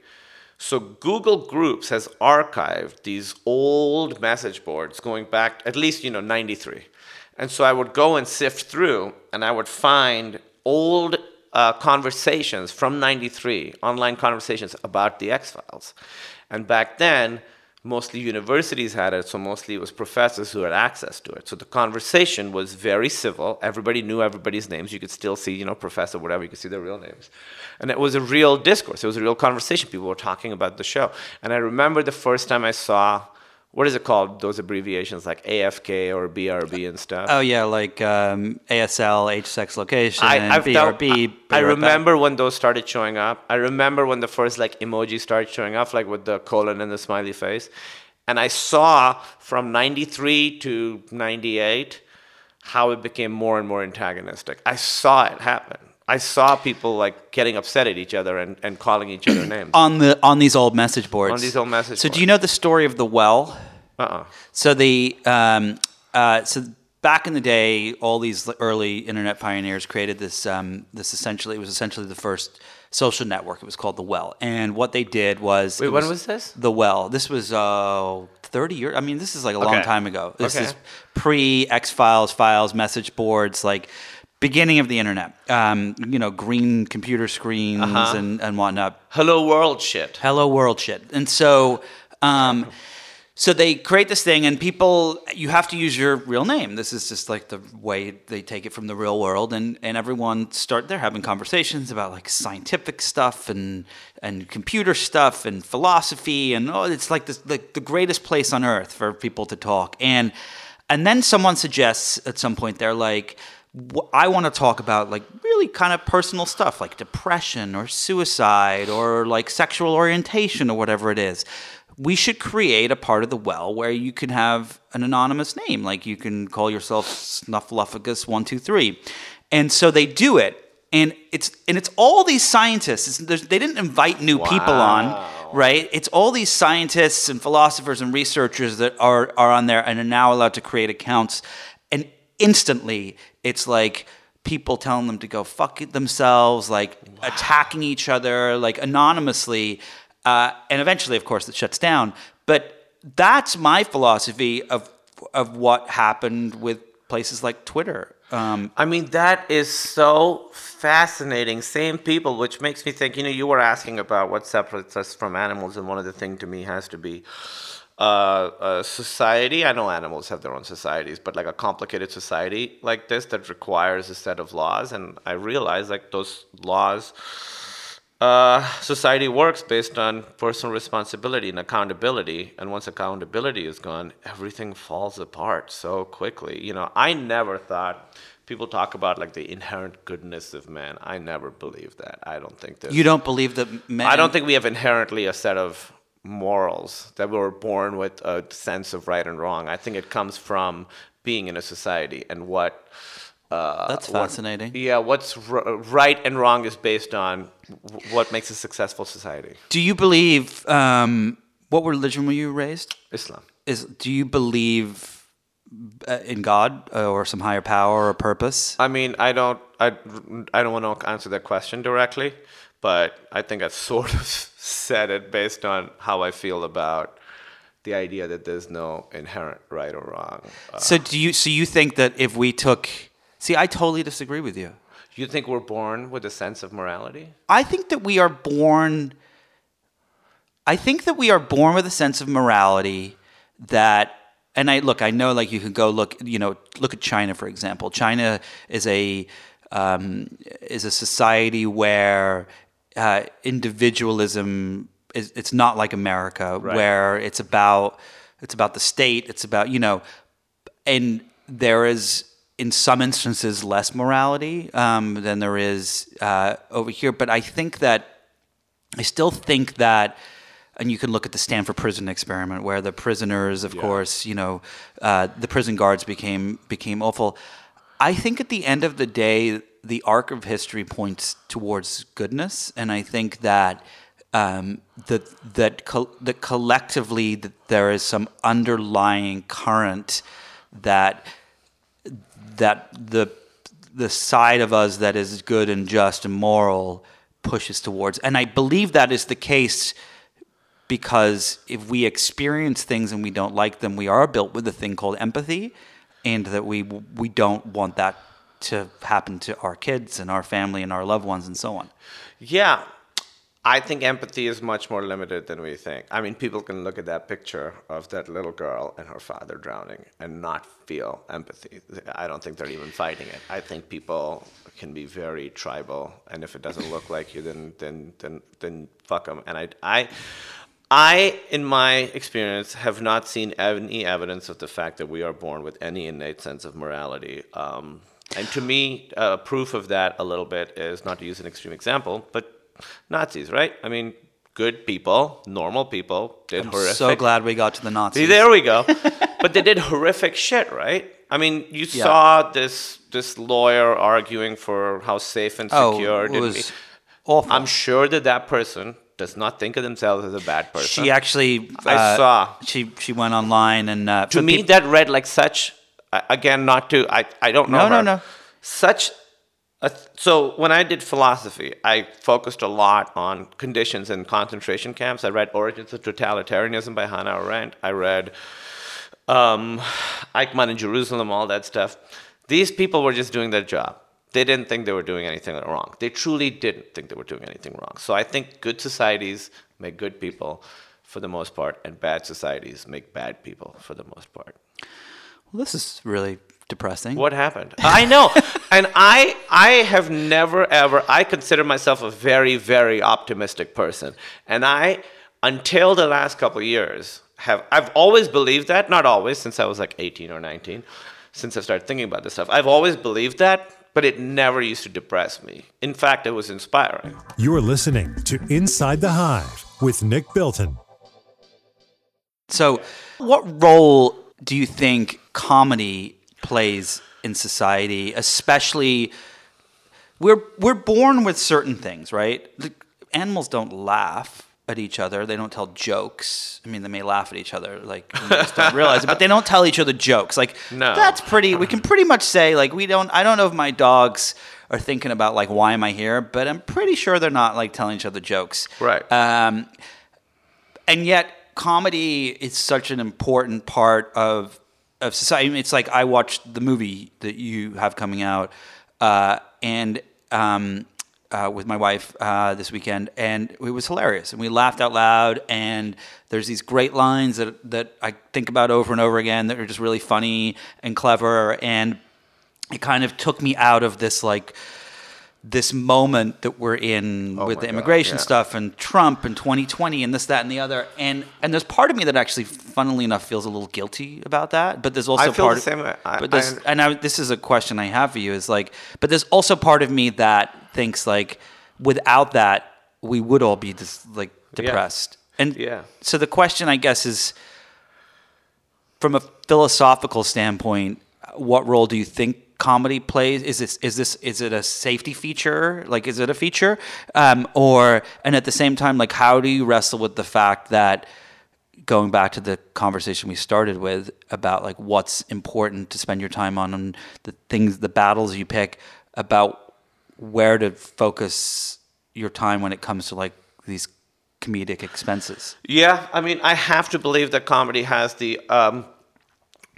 So Google Groups has archived these old message boards going back at least, you know, 93. And so I would go and sift through and I would find old uh, conversations from 93, online conversations about the X-Files. And back then, mostly universities had it, so mostly it was professors who had access to it. So the conversation was very civil. Everybody knew everybody's names. You could still see, you know, professor, whatever, you could see their real names. And it was a real discourse. It was a real conversation. People were talking about the show. And I remember the first time I saw, what is it called? Those abbreviations like AFK or BRB and stuff. Oh yeah, like um, ASL, sex, location, I've BRB. dealt- I, I be right back. remember when those started showing up. I remember when the first like emoji started showing up, like with the colon and the smiley face. And I saw from 93 to 98 how it became more and more antagonistic. I saw it happen. I saw people like getting upset at each other and, and calling each other names. <clears throat> on the on these old message boards. On these old message So do you know the story of the well? Uh-uh. So the um, uh, so back in the day, all these early internet pioneers created this um, this essentially it was essentially the first social network. It was called the Well, and what they did was Wait, it when was this? The Well. This was uh, thirty years. I mean, this is like a long time ago. This Okay. is pre X Files, files, message boards, like beginning of the internet. Um, you know, green computer screens Uh-huh. and and whatnot Hello world shit. hello world shit and so um so they create this thing and people you have to use your real name this is just like the way they take it from the real world and and everyone start they're having conversations about like scientific stuff and and computer stuff and philosophy and oh it's like this like the greatest place on earth for people to talk and and then someone suggests at some point they're like I want to talk about like really kind of personal stuff like depression or suicide or like sexual orientation or whatever it is. We should create a part of the well where you can have an anonymous name, like you can call yourself Snuffleupagus123. And so they do it. And it's and it's all these scientists. They didn't invite new people on, right? It's all these scientists and philosophers and researchers that are are on there and are now allowed to create accounts. Instantly, it's like people telling them to go fuck themselves, like attacking each other, like anonymously. Uh, and eventually, of course, it shuts down. But that's my philosophy of of what happened with places like Twitter. Um, I mean, that is so fascinating. Same people, which makes me think, you know, you were asking about what separates us from animals, and one of the things to me has to be uh, society. I know animals have their own societies, but like a complicated society like this that requires a set of laws. And I realize like those laws Uh, society works based on personal responsibility and accountability, and once accountability is gone, everything falls apart so quickly. You know, I never thought people talk about like the inherent goodness of man. I never believed that. I don't think that. You don't believe that men. I don't think we have inherently a set of morals that we were born with a sense of right and wrong. I think it comes from being in a society and what. Uh, That's what- fascinating. yeah, what's r- right and wrong is based on w- what makes a successful society. Do you believe? Um, what religion were you raised? Islam. Is do you believe uh, in God uh, or some higher power or purpose? I mean, I don't, I, I don't want to answer that question directly, but I think I've <laughs> sort of said it based on how I feel about the idea that there's no inherent right or wrong. Uh, So do you? So you think that if we took? See, I totally disagree with you. you think we're born with a sense of morality? I think that we are born. I think that we are born with a sense of morality that, and I look. I know, like you can go look. You know, look at China for example. China is a um, is a society where uh, individualism is. It's not like America, where it's about it's about the state. It's about you know, and there is in some instances less morality um, than there is uh, over here. But I think that I still think that, and you can look at the Stanford prison experiment, where the prisoners, of course, you know, uh, the prison guards became became awful. I think at the end of the day, the arc of history points towards goodness, and I think that um, that that col- that collectively that there is some underlying current that that the the side of us that is good and just and moral pushes towards. And I believe that is the case because if we experience things and we don't like them, we are built with a thing called empathy, and that we we don't want that to happen to our kids and our family and our loved ones and so on. Yeah. I think empathy is much more limited than we think. I mean, people can look at that picture of that little girl and her father drowning and not feel empathy. I don't think they're even fighting it. I think people can be very tribal, and if it doesn't look like you, then then then then fuck them. And I I. I, in my experience, have not seen any evidence of the fact that we are born with any innate sense of morality. Um, and to me, uh, proof of that a little bit is not to use an extreme example, but Nazis, right? I mean, good people, normal people, did horrific. So glad we got to the Nazis. See, there we go. <laughs> but they did horrific shit, right? I mean, you Yeah. saw this this lawyer arguing for how safe and secure. Oh, secure. it was awful. I'm sure that that person does not think of themselves as a bad person. she actually. I uh, saw. She she went online and uh, to me peop- that read like such again not to i i don't know No, no, her. no. such a, so when i did philosophy i focused a lot on conditions in concentration camps. I read origins of totalitarianism by hannah arendt. I read um, eichmann in jerusalem all that stuff. These people were just doing their job. They didn't think they were doing anything wrong. They truly didn't think they were doing anything wrong. So i think good societies make good people for the most part and bad societies make bad people for the most part this is really depressing. what happened? <laughs> I know. and I I have never ever I consider myself a very very optimistic person. And I until the last couple of years have I've always believed that, not always since I was like 18 or 19, since I started thinking about this stuff. I've always believed that, but it never used to depress me. In fact, it was inspiring. You're listening to Inside the Hive with Nick Bilton. So, what role do you think comedy plays in society, especially we're we're born with certain things, right? The animals don't laugh at each other. They don't tell jokes. I mean, they may laugh at each other, like don't <laughs> realize it, but they don't tell each other jokes. Like No. that's pretty. We can pretty much say like we don't. I don't know if my dogs are thinking about like why am I here, but I'm pretty sure they're not like telling each other jokes. Right. Um, and yet comedy is such an important part of of society. I mean, it's like I watched the movie that you have coming out, uh, and um, uh, with my wife uh, this weekend, and it was hilarious, and we laughed out loud. And there's these great lines that that I think about over and over again that are just really funny and clever, and it kind of took me out of this like this moment that we're in oh with my the God, immigration yeah. stuff and Trump and 2020 and this, that, and the other. And and there's part of me that actually, funnily enough, feels a little guilty about that. But there's also I feel part the of, same way. I- but I- and I, this is a question I have for you is like, but there's also part of me that thinks like, without that, we would all be just like depressed. And Yeah. so the question, I guess, is from a philosophical standpoint, what role do you think comedy plays? Is this is this is it a safety feature? Like, is it a feature? Um, or and at the same time, like, how do you wrestle with the fact that going back to the conversation we started with about like what's important to spend your time on and the things, the battles you pick about where to focus your time when it comes to like these comedic expenses. Yeah, I mean, I have to believe that comedy has the um,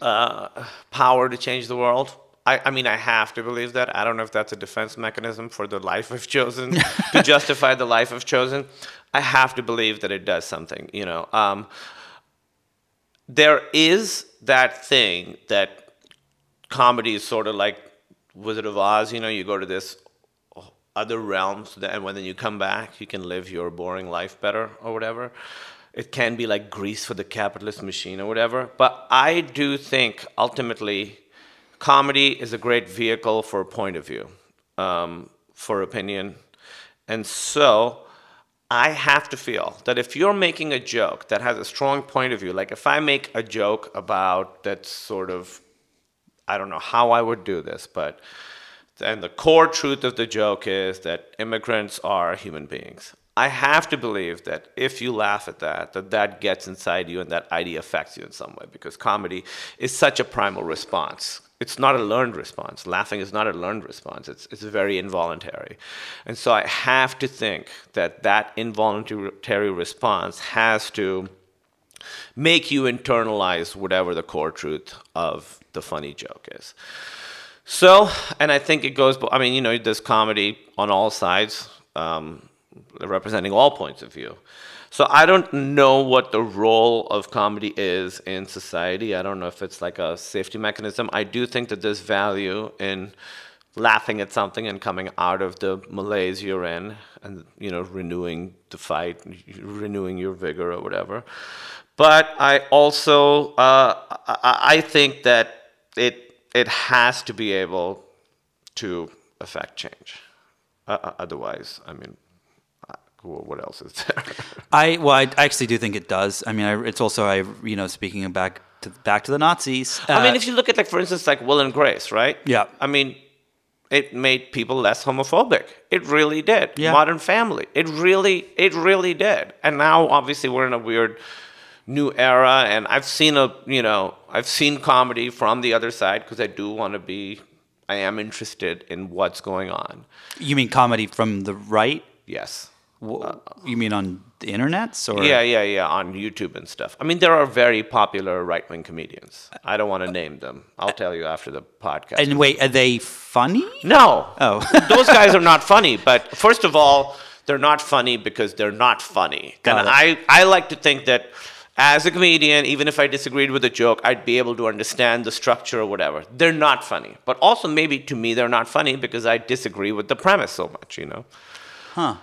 uh, power to change the world. I, I mean, I have to believe that. I don't know if that's a defense mechanism for the life I've chosen <laughs> to justify the life I've chosen. I have to believe that it does something. You know, um, there is that thing that comedy is sort of like Wizard of Oz. You know, you go to this other realms, that, and when then you come back, you can live your boring life better or whatever. It can be like grease for the capitalist machine or whatever. But I do think ultimately, comedy is a great vehicle for a point of view, um, for opinion, and so. I have to feel that if you're making a joke that has a strong point of view, like if I make a joke about that's sort of, I don't know how I would do this, but, and the core truth of the joke is that immigrants are human beings. I have to believe that if you laugh at that, that that gets inside you and that idea affects you in some way because comedy is such a primal response. It's not a learned response. Laughing is not a learned response. It's, it's very involuntary. And so I have to think that that involuntary response has to make you internalize whatever the core truth of the funny joke is. So, and I think it goes, I mean, you know, there's comedy on all sides, um, representing all points of view. So I don't know what the role of comedy is in society. I don't know if it's like a safety mechanism. I do think that there's value in laughing at something and coming out of the malaise you're in and, you know, renewing the fight, renewing your vigor or whatever. But I also, uh, I, think that it, it has to be able to affect change. Uh, uh, otherwise, I mean, uh, what else is there? <laughs> I well, I actually do think it does. I mean, I, it's also I you know speaking back to back to the Nazis. I mean, uh, if you look at like, for instance, like Will and Grace, right? Yeah. I mean, it made people less homophobic. It really did. Yeah. Modern Family. It really, it really did. And now, obviously, we're in a weird new era, and I've seen a, you know, I've seen comedy from the other side because I do want to be, I am interested in what's going on. you mean comedy from the right? Yes. Wh- you mean on the internet? or Yeah, yeah, yeah, on YouTube and stuff. I mean, there are very popular right wing comedians. I don't want to name them. I'll tell you after the podcast. And wait, are they funny? no. Oh. <laughs> those guys are not funny. But first of all, they're not funny because they're not funny. Got and it. I, I like to think that as a comedian, even if I disagreed with a joke, I'd be able to understand the structure or whatever. They're not funny. But also, maybe to me, they're not funny because I disagree with the premise so much, you know? Huh.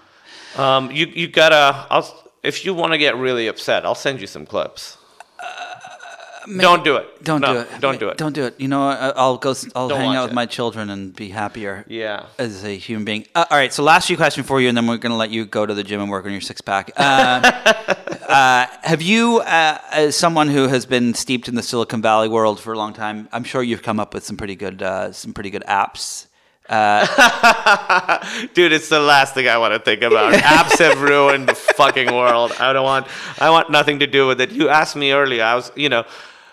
Um, you, you gotta, I'll, if you want to get really upset, I'll send you some clips. don't do it. Don't No, do it. Don't do it. Don't do it. You know, I'll go. I'll Don't hang out with it. my children and be happier. Yeah. As a human being. Uh, all right. So last few question for you, and then we're gonna let you go to the gym and work on your six pack. Uh, <laughs> uh, have you, uh, as someone who has been steeped in the Silicon Valley world for a long time, I'm sure you've come up with some pretty good, uh, some pretty good apps. <laughs> Dude, it's the last thing I want to think about. <laughs> Apps have ruined the fucking world. I don't want. I want nothing to do with it. You asked me earlier. I was, you know,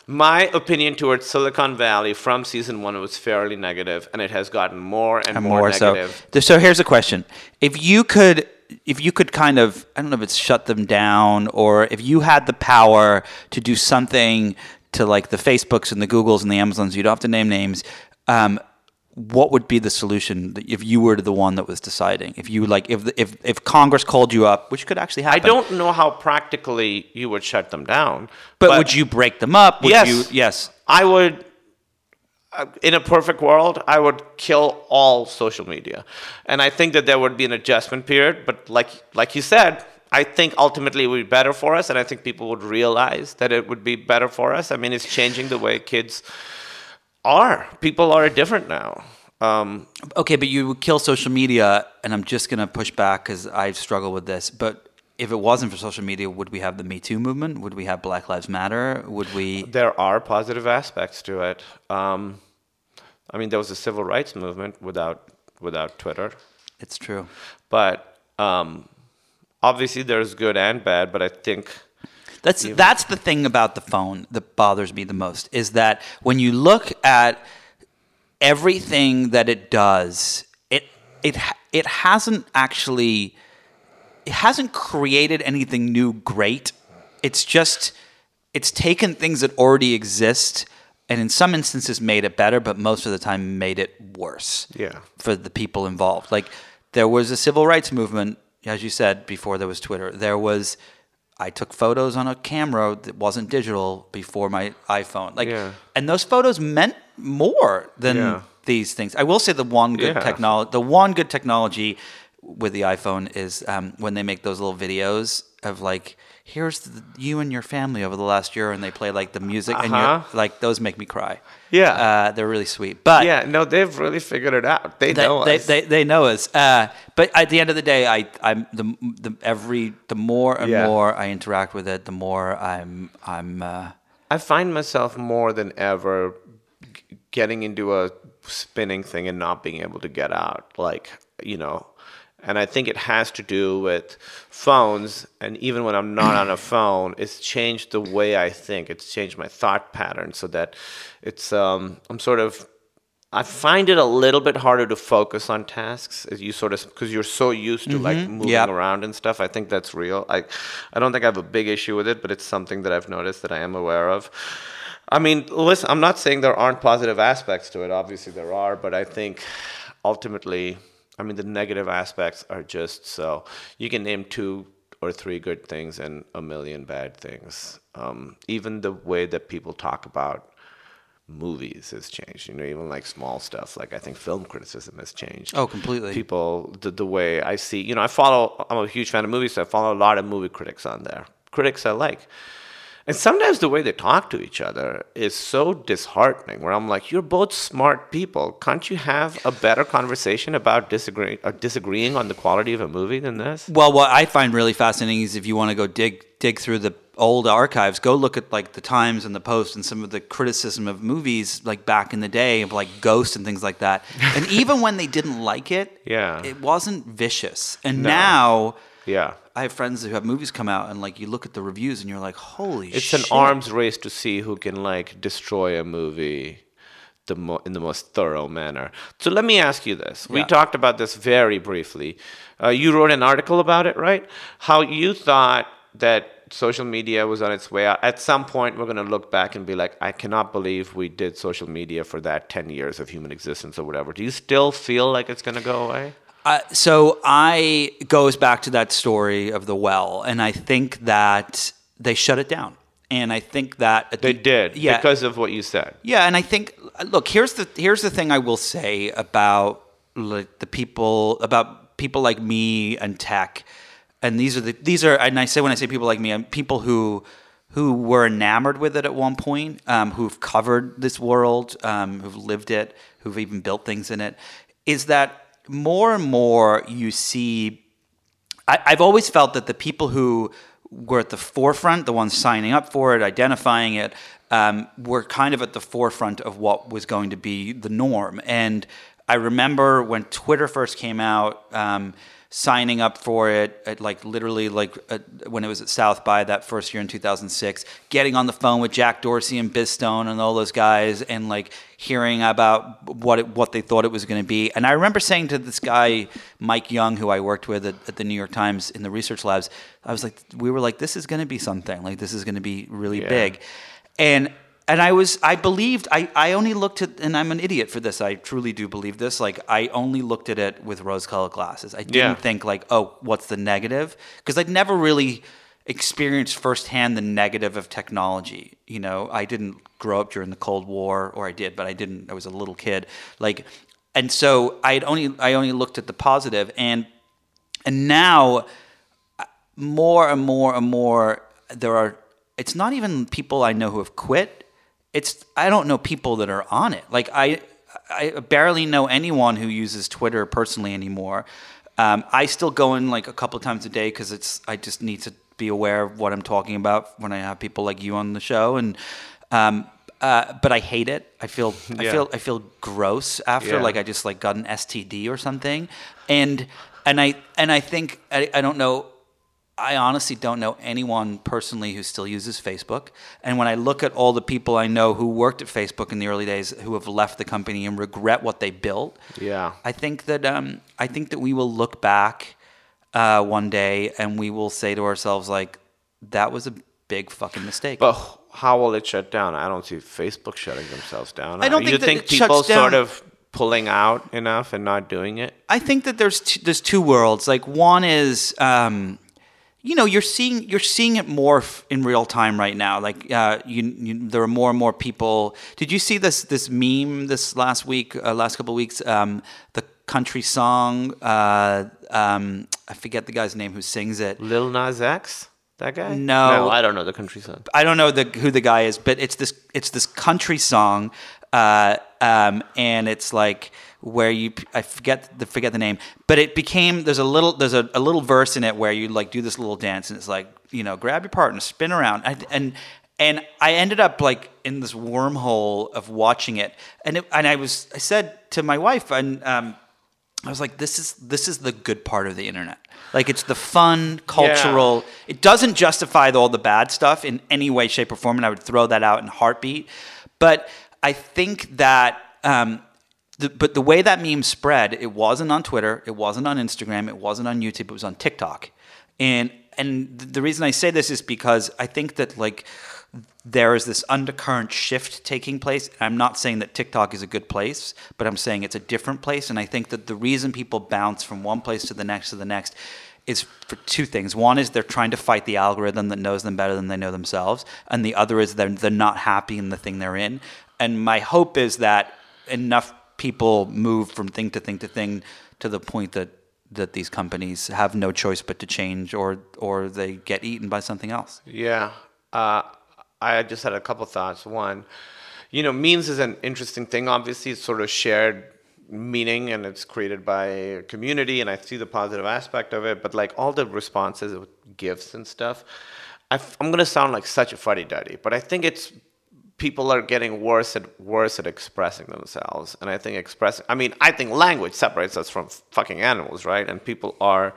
my opinion towards Silicon Valley from season one was fairly negative, and it has gotten more and, and more, more, negative. Th- So here's a question: If you could, if you could kind of, I don't know if it's shut them down, or if you had the power to do something to like the Facebooks and the Googles and the Amazons, you don't have to name names. Um, what would be the solution that if you were the one that was deciding? If you like, if if if Congress called you up, which could actually happen. I don't know how practically you would shut them down, But, would you break them up? Would Yes. You, yes. I would. uh, in a perfect world, I would kill all social media, and I think that there would be an adjustment period. But like like you said, I think ultimately it would be better for us, and I think people would realize that it would be better for us. I mean, it's changing the way kids are. People are different now. Um, Okay, but you would kill social media, and I'm just gonna push back because I've struggled with this. But if it wasn't for social media, would we have the Me Too movement? Would we have Black Lives Matter? Would we? there are positive aspects to it. Um, I mean, there was a civil rights movement without without Twitter, It's true. but um, obviously there's good and bad. But I think That's that's the thing about the phone that bothers me the most is that when you look at everything that it does, it it it hasn't actually it hasn't created anything new great. It's just it's taken things that already exist and in some instances made it better, but most of the time made it worse Yeah. for the people involved. Like there was a civil rights movement, as you said, before there was Twitter. There was I took photos on a camera that wasn't digital before my iPhone. Like Yeah. and those photos meant more than Yeah. these things. I will say the one good Yeah. technology the one good technology with the iPhone is um, when they make those little videos of like here's the, you and your family over the last year and they play like the music and Uh-huh. you're like those make me cry. Yeah. Uh, they're really sweet. But yeah, no, they've really figured it out. They, they, know they, us. they, they know us. Uh, but at the end of the day, I I'm the the every the more and Yeah. more I interact with it, the more I'm I'm. Uh, I find myself more than ever getting into a spinning thing and not being able to get out. Like, you know, and I think it has to do with phones. And even when I'm not on a <clears throat> phone, it's changed the way I think. It's changed my thought pattern so that it's, um, I'm sort of, I find it a little bit harder to focus on tasks as you sort of because you're so used to like moving Yep. around and stuff. I think that's real. I I don't think I have a big issue with it, but it's something that I've noticed that I am aware of. I mean, listen, I'm not saying there aren't positive aspects to it. Obviously, there are, but I think ultimately, I mean, the negative aspects are just so you can name two or three good things and a million bad things. Um, even the way that people talk about movies has changed. You know, even like small stuff. Like I think film criticism has changed. Oh, completely. People, the, the way I see, you know, I follow. I'm a huge fan of movies, so I follow a lot of movie critics on there. Critics I like. And sometimes the way they talk to each other is so disheartening. Where I'm like, "You're both smart people. Can't you have a better conversation about disagreeing or uh, disagreeing on the quality of a movie than this?" Well, what I find really fascinating is if you want to go dig dig through the old archives, go look at like the Times and the Post and some of the criticism of movies like back in the day of like Ghost and things like that. <laughs> And even when they didn't like it, Yeah. it wasn't vicious. And No. now Yeah, I have friends who have movies come out and like you look at the reviews and you're like, holy it's shit. an arms race to see who can like destroy a movie the mo- in the most thorough manner. So let me ask you this. We Yeah. talked about this very briefly. Uh, you wrote an article about it, right? How you thought that social media was on its way out. At some point, we're going to look back and be like, I cannot believe we did social media for that 10 years of human existence or whatever. Do you still feel like it's going to go away? Uh, so I goes back to that story of the well, and I think that they shut it down. And I think that at They the- did yeah, because of what you said. yeah. And I think look here's the here's the thing I will say about like the people about people like me and tech, and these are the these are and I say when I say people like me, I'm people who who were enamored with it at one point, um, who've covered this world, um, who've lived it, who've even built things in it, is that more and more you see I, I've always felt that the people who were at the forefront, the ones signing up for it, identifying it, um, were kind of at the forefront of what was going to be the norm. And I remember when Twitter first came out, um, signing up for it at like literally like uh when it was at South by that first year in 2006, getting on the phone with Jack Dorsey and Biz Stone and all those guys, and like hearing about what it, what they thought it was going to be. And I remember saying to this guy Mike Young, who I worked with at, at the New York Times in the research labs, I was like, we were like, this is going to be something. Like this is going to be really Yeah. big, and. And I was, I believed, I, I only looked at, and I'm an idiot for this. I truly do believe this. Like, I only looked at it with rose colored glasses. I didn't Yeah. think, like, oh, what's the negative? Because I'd never really experienced firsthand the negative of technology. You know, I didn't grow up during the Cold War, or I did, but I didn't. I was a little kid. Like, and so I had only I only looked at the positive, and and now uh, more and more and more there are. It's not even people I know who have quit. It's I don't know people that are on it. Like I I barely know anyone who uses Twitter personally anymore. Um, I still go in like a couple times a day because it's I just need to be aware of what I'm talking about when I have people like you on the show and. Um, uh, but I hate it. I feel <laughs> yeah. I feel I feel gross after Yeah. like I just like got an STD or something, and and I and I think I, I don't know. I honestly don't know anyone personally who still uses Facebook. And when I look at all the people I know who worked at Facebook in the early days who have left the company and regret what they built, Yeah. I think that um, I think that we will look back uh, one day and we will say to ourselves like, that was a big fucking mistake. But how will it shut down? I don't see Facebook shutting themselves down. I don't you think that think people sort of pulling out enough and not doing it? I think that there's t- there's two worlds. Like one is, um, you know, you're seeing you're seeing it morph in real time right now. Like uh, you, you, there are more and more people. Did you see this this meme this last week, uh, last couple of weeks? Um, the country song. Uh, um, I forget the guy's name who sings it. Lil Nas X? That guy? No. No, I don't know the country song. I don't know the, who the guy is, but it's this it's this country song, uh, um, and it's like where you I forget the forget the name, but it became there's a little there's a, a little verse in it where you like do this little dance, and it's like you know grab your partner, spin around, and and, and I ended up like in this wormhole of watching it, and it, and I was I said to my wife and. Um, I was like, this is this is the good part of the internet. Like it's the fun, cultural. It doesn't justify all the bad stuff in any way, shape, or form, and I would throw that out in heartbeat. But I think that, um, the, but the way that meme spread, it wasn't on Twitter, it wasn't on Instagram, it wasn't on YouTube, it was on TikTok, and and the reason I say this is because I think that like there is this undercurrent shift taking place. I'm not saying that TikTok is a good place, but I'm saying it's a different place. And I think that the reason people bounce from one place to the next to the next is for two things. One is they're trying to fight the algorithm that knows them better than they know themselves, and the other is they're they're not happy in the thing they're in. And my hope is that enough people move from thing to thing to thing to the point that that these companies have no choice but to change or or they get eaten by something else. Yeah. Uh, I just had a couple thoughts. One, you know, memes is an interesting thing. Obviously, it's sort of shared meaning and it's created by a community, and I see the positive aspect of it. But like all the responses with gifts and stuff, I'm gonna sound like such a fuddy duddy, but I think it's people are getting worse and worse at expressing themselves. And I think expressing, I mean, I think language separates us from fucking animals, right? And people are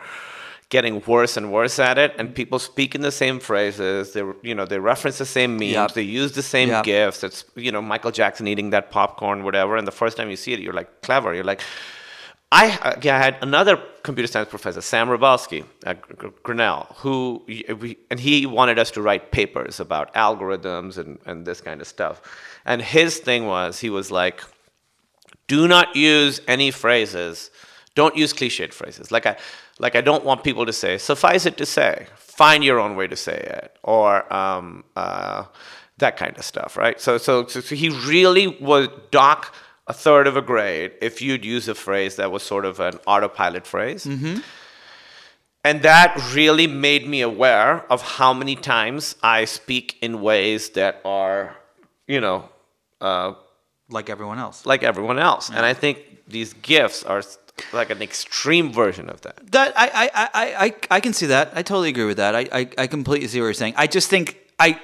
getting worse and worse at it. And people speak in the same phrases. They, you know, they reference the same memes. Yep. They use the same Yep. gifs. It's, you know, Michael Jackson eating that popcorn, whatever. And the first time you see it, you're like clever. You're like, I, I had another computer science professor, Sam Rebelsky at Gr- Gr- Grinnell, who we, and he wanted us to write papers about algorithms and, and this kind of stuff. And his thing was, he was like, do not use any phrases. Don't use cliched phrases. Like I, like I don't want people to say, suffice it to say, find your own way to say it, or um, uh, that kind of stuff, right? So, so, so, so he really was dock a third of a grade if you'd use a phrase that was sort of an autopilot phrase. And that really made me aware of how many times I speak in ways that are, you know, uh, Like everyone else. like everyone else. And I think these gifts are like an extreme version of that. That I I, I, I, I can see that. I totally agree with that. I, I, I completely see what you're saying. I just think I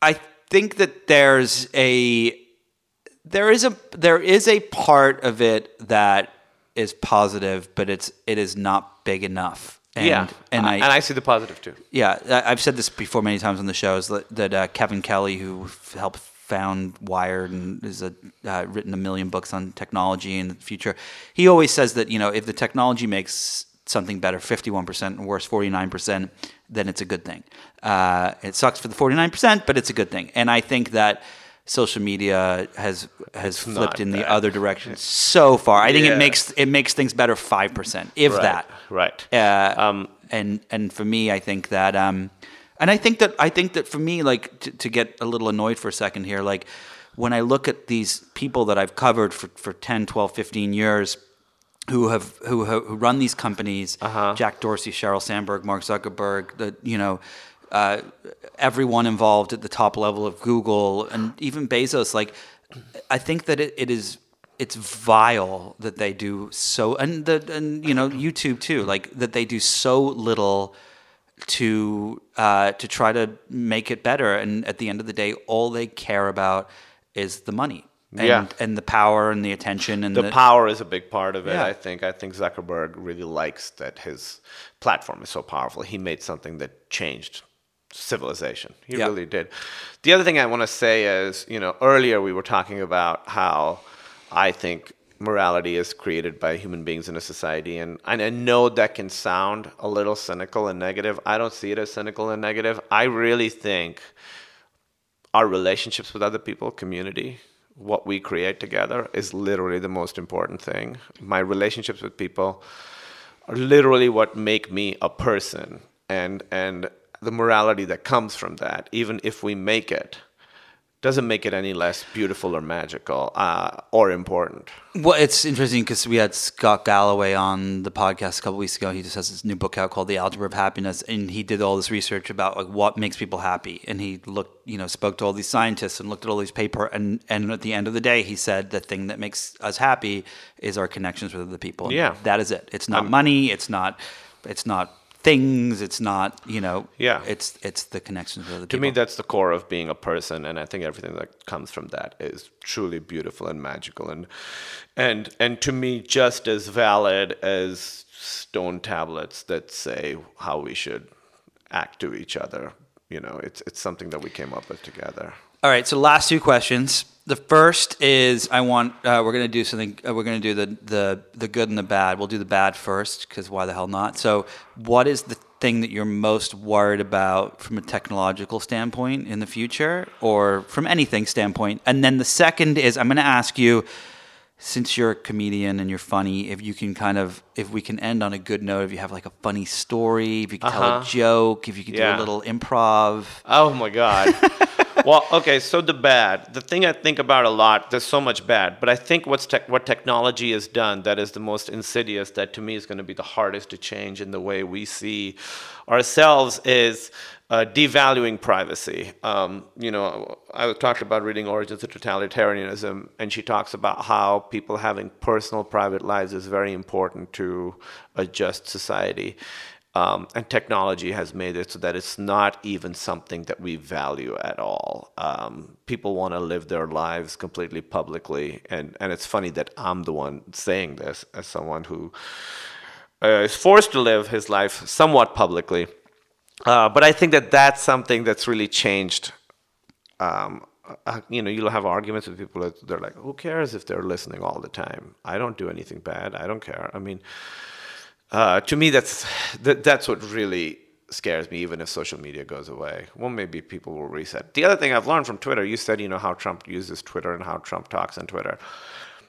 I think that there's a there is a there is a part of it that is positive, but it's it is not big enough. And, yeah, and I, and I see the positive too. yeah, I- I've said this before many times on the shows that, that uh, Kevin Kelly, who helped found Wired and has uh, written a million books on technology and the future, he always says that you know if the technology makes something better, fifty-one percent, and worse, forty-nine percent, then it's a good thing. Uh, it sucks for the forty-nine percent, but it's a good thing. And I think that social media has has flipped not in the other direction so far. I think Yeah. it makes it makes things better five percent, if Right, that. right. Uh, Um, and and for me, I think that um, And I think that I think that for me, like to, to get a little annoyed for a second here, like when I look at these people that I've covered for, for 10, 12, 15 years who have who, have, who run these companies, Jack Dorsey, Sheryl Sandberg, Mark Zuckerberg, the you know, uh, everyone involved at the top level of Google and even Bezos, like I think that it, it is it's vile that they do so and the and you know YouTube too, like that they do so little to uh, to try to make it better. And at the end of the day, all they care about is the money. And, Yeah. and the power and the attention and the power is a big part of it. Yeah. I think. I think Zuckerberg really likes that his platform is so powerful. He made something that changed civilization. He Yeah. really did. The other thing I want to say is, you know, earlier we were talking about how I think morality is created by human beings in a society, and, and I know that can sound a little cynical and negative. I don't see it as cynical and negative. I really think our relationships with other people, community, what we create together is literally the most important thing. My relationships with people are literally what make me a person and and the morality that comes from that, even if we make it, doesn't make it any less beautiful or magical uh, or important. Well, it's interesting because we had Scott Galloway on the podcast a couple weeks ago. He just has this new book out called The Algebra of Happiness, and he did all this research about like what makes people happy. And he looked, you know, spoke to all these scientists and looked at all these paper. And and at the end of the day, he said the thing that makes us happy is our connections with other people. And Yeah. that is it. It's not money. It's not. It's not things. It's not. You know. Yeah. It's it's the connections with other To people. me, that's the core of being a person, and I think everything that comes from that is truly beautiful and magical, and and and to me, just as valid as stone tablets that say how we should act to each other. You know, it's it's something that we came up with together. All right, so last two questions. The first is I want uh, we're gonna do something. Uh, we're gonna do the the the good and the bad. We'll do the bad first because why the hell not? So, what is the thing that you're most worried about from a technological standpoint in the future, or from anything standpoint? And then the second is I'm gonna ask you, since you're a comedian and you're funny, if you can kind of if we can end on a good note, if you have like a funny story, if you can tell a joke, if you could do a little improv. Oh my God. <laughs> <laughs> well, okay. So the bad, the thing I think about a lot. There's so much bad, but I think what's tech, what technology has done that is the most insidious. That to me is going to be the hardest to change in the way we see ourselves is. Uh, devaluing privacy. Um, you know, I talked about reading Origins of Totalitarianism, and she talks about how people having personal, private lives is very important to a just society. Um, and technology has made it so that it's not even something that we value at all. Um, people want to live their lives completely publicly, and, and it's funny that I'm the one saying this as someone who uh, is forced to live his life somewhat publicly. Uh, but I think that that's something that's really changed. Um, uh, you know, you'll have arguments with people that they're like, "Who cares if they're listening all the time? I don't do anything bad. I don't care." I mean, uh, to me, that's that, that's what really scares me. Even if social media goes away, well, maybe people will reset. The other thing I've learned from Twitter, you said, you know, how Trump uses Twitter and how Trump talks on Twitter.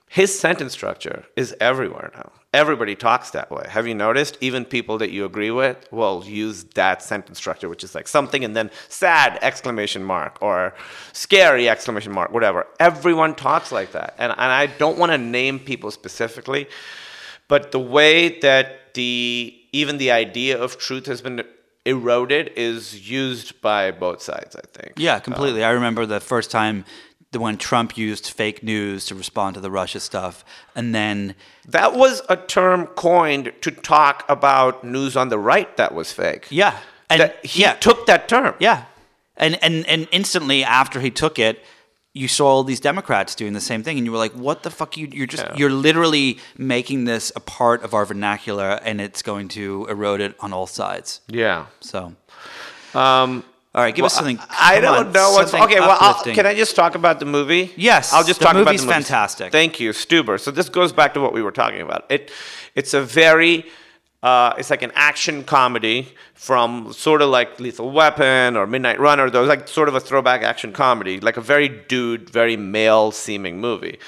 His sentence structure is everywhere now. Everybody talks that way. Have you noticed? Even people that you agree with will use that sentence structure, which is like something and then sad exclamation mark or scary exclamation mark, whatever. Everyone talks like that. And, and I don't want to name people specifically, but the way that the even the idea of truth has been eroded is used by both sides, I think. Yeah, completely. Um, I remember the first time the when Trump used fake news to respond to the Russia stuff, and then That was a term coined to talk about news on the right that was fake. yeah, and That he yeah, took that term. yeah, and and and instantly after he took it. You saw all these Democrats doing the same thing, and you were like, "What the fuck? You, you're just Yeah. you're literally making this a part of our vernacular, and it's going to erode it on all sides." Yeah. So, Um, all right, give us something. I don't on, know what's okay. Well, I'll, can I just talk about the movie? Yes, I'll just talk about the movie. fantastic. Thank you, Stuber. So this goes back to what we were talking about. It, it's a very, uh, it's like an action comedy from sort of like Lethal Weapon or Midnight Runner. Those like sort of a throwback action comedy, like a very dude, very male-seeming movie.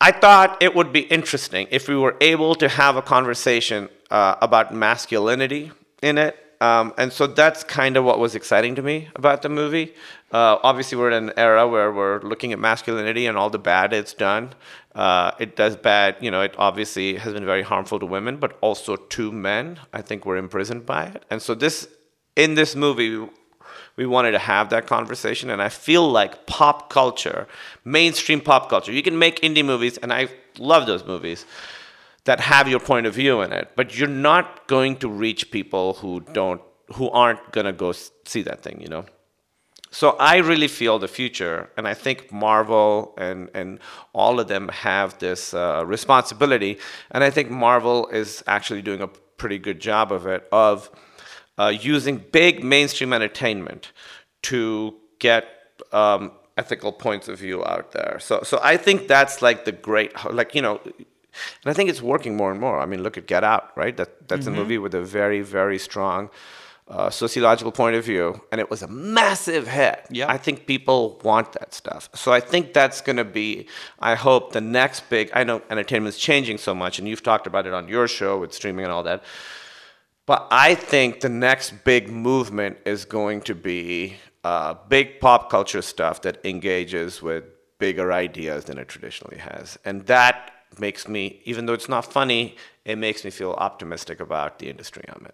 I thought it would be interesting if we were able to have a conversation uh, about masculinity in it. Um, and so that's kind of what was exciting to me about the movie. Uh, obviously, we're in an era where we're looking at masculinity and all the bad it's done. Uh, it does bad, you know, it obviously has been very harmful to women, but also to men. I think we're imprisoned by it. And so, this, in this movie, we wanted to have that conversation. And I feel like pop culture, mainstream pop culture, you can make indie movies, and I love those movies that have your point of view in it, but you're not going to reach people who don't, who aren't gonna go see that thing, you know. So I really feel the future, and I think Marvel and and all of them have this uh, responsibility, and I think Marvel is actually doing a pretty good job of it of uh, using big mainstream entertainment to get um, ethical points of view out there. So so I think that's like the great like you know. And I think it's working more and more. I mean, look at Get Out, right? That that's a movie with a very, very strong uh, sociological point of view, and it was a massive hit. Yeah. I think people want that stuff. So I think that's going to be, I hope, the next big. I know entertainment is changing so much, and you've talked about it on your show with streaming and all that. But I think the next big movement is going to be uh, big pop culture stuff that engages with bigger ideas than it traditionally has. And that makes me, even though it's not funny, it makes me feel optimistic about the industry I'm in.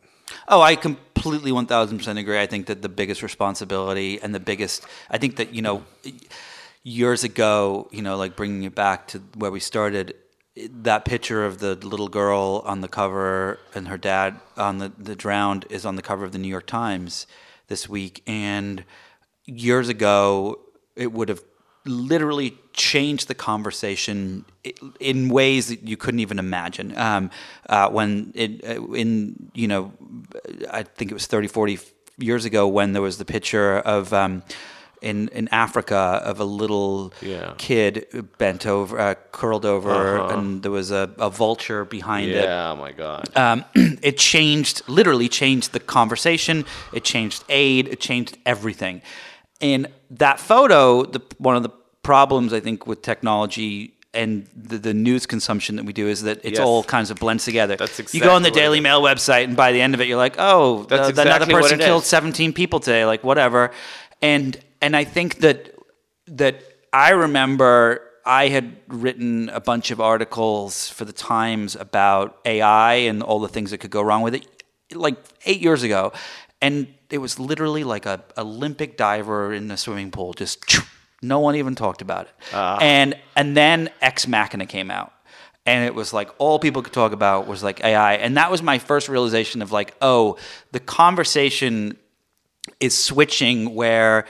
Oh, I completely 1000% agree. I think that the biggest responsibility and the biggest, I think that, you know, years ago, you know, like bringing it back to where we started, that picture of the little girl on the cover and her dad on the, the drowned is on the cover of the New York Times this week. And years ago, it would have literally changed the conversation in ways that you couldn't even imagine. Um, uh, when it, uh, in, you know, I think it was 30, 40 years ago when there was the picture of, um, in, in Africa of a little Yeah. kid bent over, uh, curled over, and there was a, a vulture behind it Yeah, oh my God. um, <clears throat> it changed literally changed the conversation it changed aid it changed everything and that photo the one of the problems i think with technology and the, the news consumption that we do is that it's Yes. all kinds of blends together. That's exactly you go on the exactly what it Daily. Mail website, and by the end of it, you're like, "Oh, That's the, another exactly what person killed is. 17 people today." Like whatever, and and I think that that I remember I had written a bunch of articles for the Times about AI and all the things that could go wrong with it, like eight years ago, and it was literally like a Olympic diver in a swimming pool, just no one even talked about it, ah. and and then Ex Machina came out. And it was like all people could talk about was like AI. And that was my first realization of like, oh, the conversation is switching where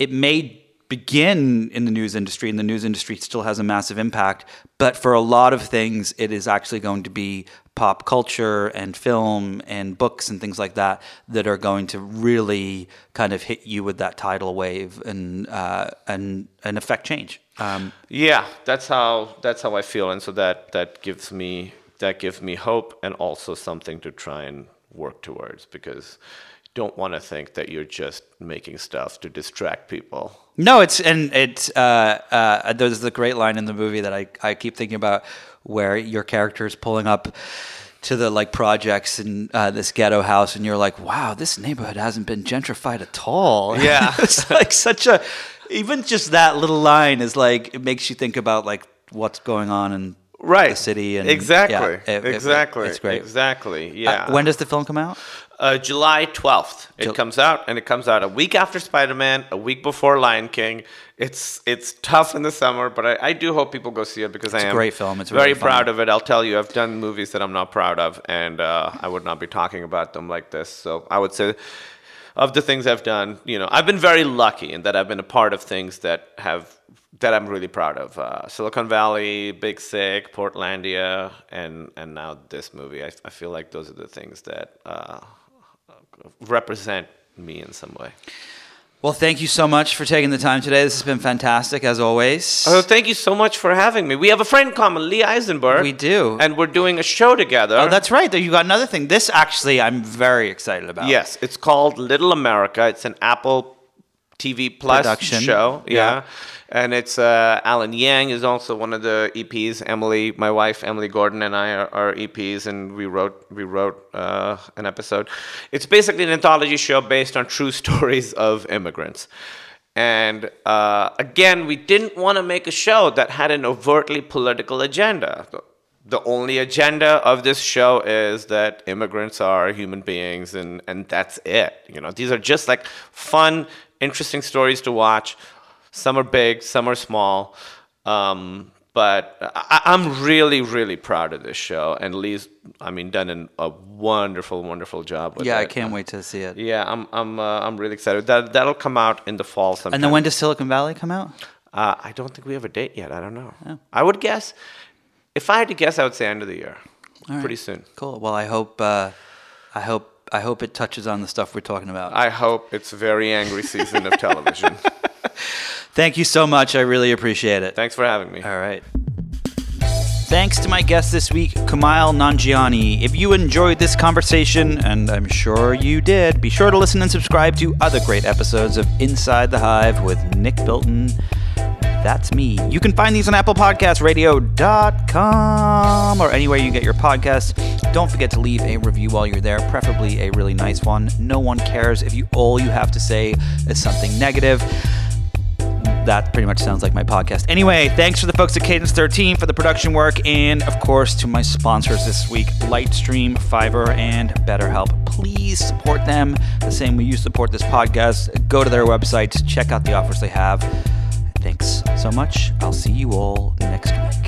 it may begin in the news industry and the news industry still has a massive impact but for a lot of things it is actually going to be pop culture and film and books and things like that that are going to really kind of hit you with that tidal wave and uh, and and affect change um, Yeah, that's how that's how I feel, and so that that gives me that gives me hope and also something to try and work towards because you don't want to think that you're just making stuff to distract people. No, it's and it's uh, uh, there's the great line in the movie that I, I keep thinking about where your character is pulling up to the like projects in uh, this ghetto house, and you're like, wow, this neighborhood hasn't been gentrified at all. <laughs> Yeah. it's like such a even just that little line is like it makes you think about like what's going on in Right, the city and exactly, yeah, it- it- exactly, it's great. exactly. Uh, Yeah. when does the film come out? Uh, July 12th. It comes out, and it comes out a week after Spider Man, a week before Lion King. It's it's tough in the summer, but I, I do hope people go see it because I a am great film. It's very really proud of it. I'll tell you, I've done movies that I'm not proud of, and uh, I would not be talking about them like this. So I would say, of the things I've done, you know, I've been very lucky in that I've been a part of things that have that I'm really proud of. Uh, Silicon Valley, Big Sick, Portlandia, and and now this movie. I, I feel like those are the things that uh, represent me in some way. Well, thank you so much for taking the time today. This has been fantastic as always. Oh, thank you so much for having me. We have a friend in common, Lee Eisenberg. We do. and we're doing a show together. Oh, that's right. You got another thing. This actually, I'm very excited about. Yes, it's called Little America. It's an Apple TV Plus Production. show. Yeah. Yeah. and it's uh, Alan Yang is also one of the EPs. Emily, my wife, Emily Gordon, and I are, are EPs, and we wrote we wrote uh, an episode. It's basically an anthology show based on true <laughs> stories of immigrants. And uh, again, we didn't want to make a show that had an overtly political agenda. The only agenda of this show is that immigrants are human beings, and, and that's it. You know, these are just like fun, interesting stories to watch. Some are big, some are small. Um, but I, I'm really, really proud of this show, and Lee's, I mean, done an, a wonderful, wonderful job with Yeah, it. I can't wait to see it. Yeah, I'm, I'm, uh, I'm really excited. That that'll come out in the fall sometime. And then when does Silicon Valley come out? Uh, I don't think we have a date yet. I don't know. I would guess, if I had to guess, I would say end of the year, pretty soon. Cool. Well, I hope uh, I hope I hope it touches on the stuff we're talking about. I hope it's a very angry season of television. <laughs> Thank you so much. I really appreciate it. Thanks for having me. All right. Thanks to my guest this week, Kumail Nanjiani. If you enjoyed this conversation, and I'm sure you did, be sure to listen and subscribe to other great episodes of Inside the Hive with Nick Bilton. That's me. You can find these on Apple Podcasts, radio.com, or anywhere you get your podcasts. Don't forget to leave a review while you're there, preferably a really nice one. No one cares if you all you have to say is something negative that pretty much sounds like my podcast. Anyway, thanks to the folks at Cadence 13 for the production work, and of course to my sponsors this week, Lightstream, Fiverr, and BetterHelp. Please support them the same way you support this podcast. Go to their websites, check out the offers they have. Thanks so much. I'll see you all next week.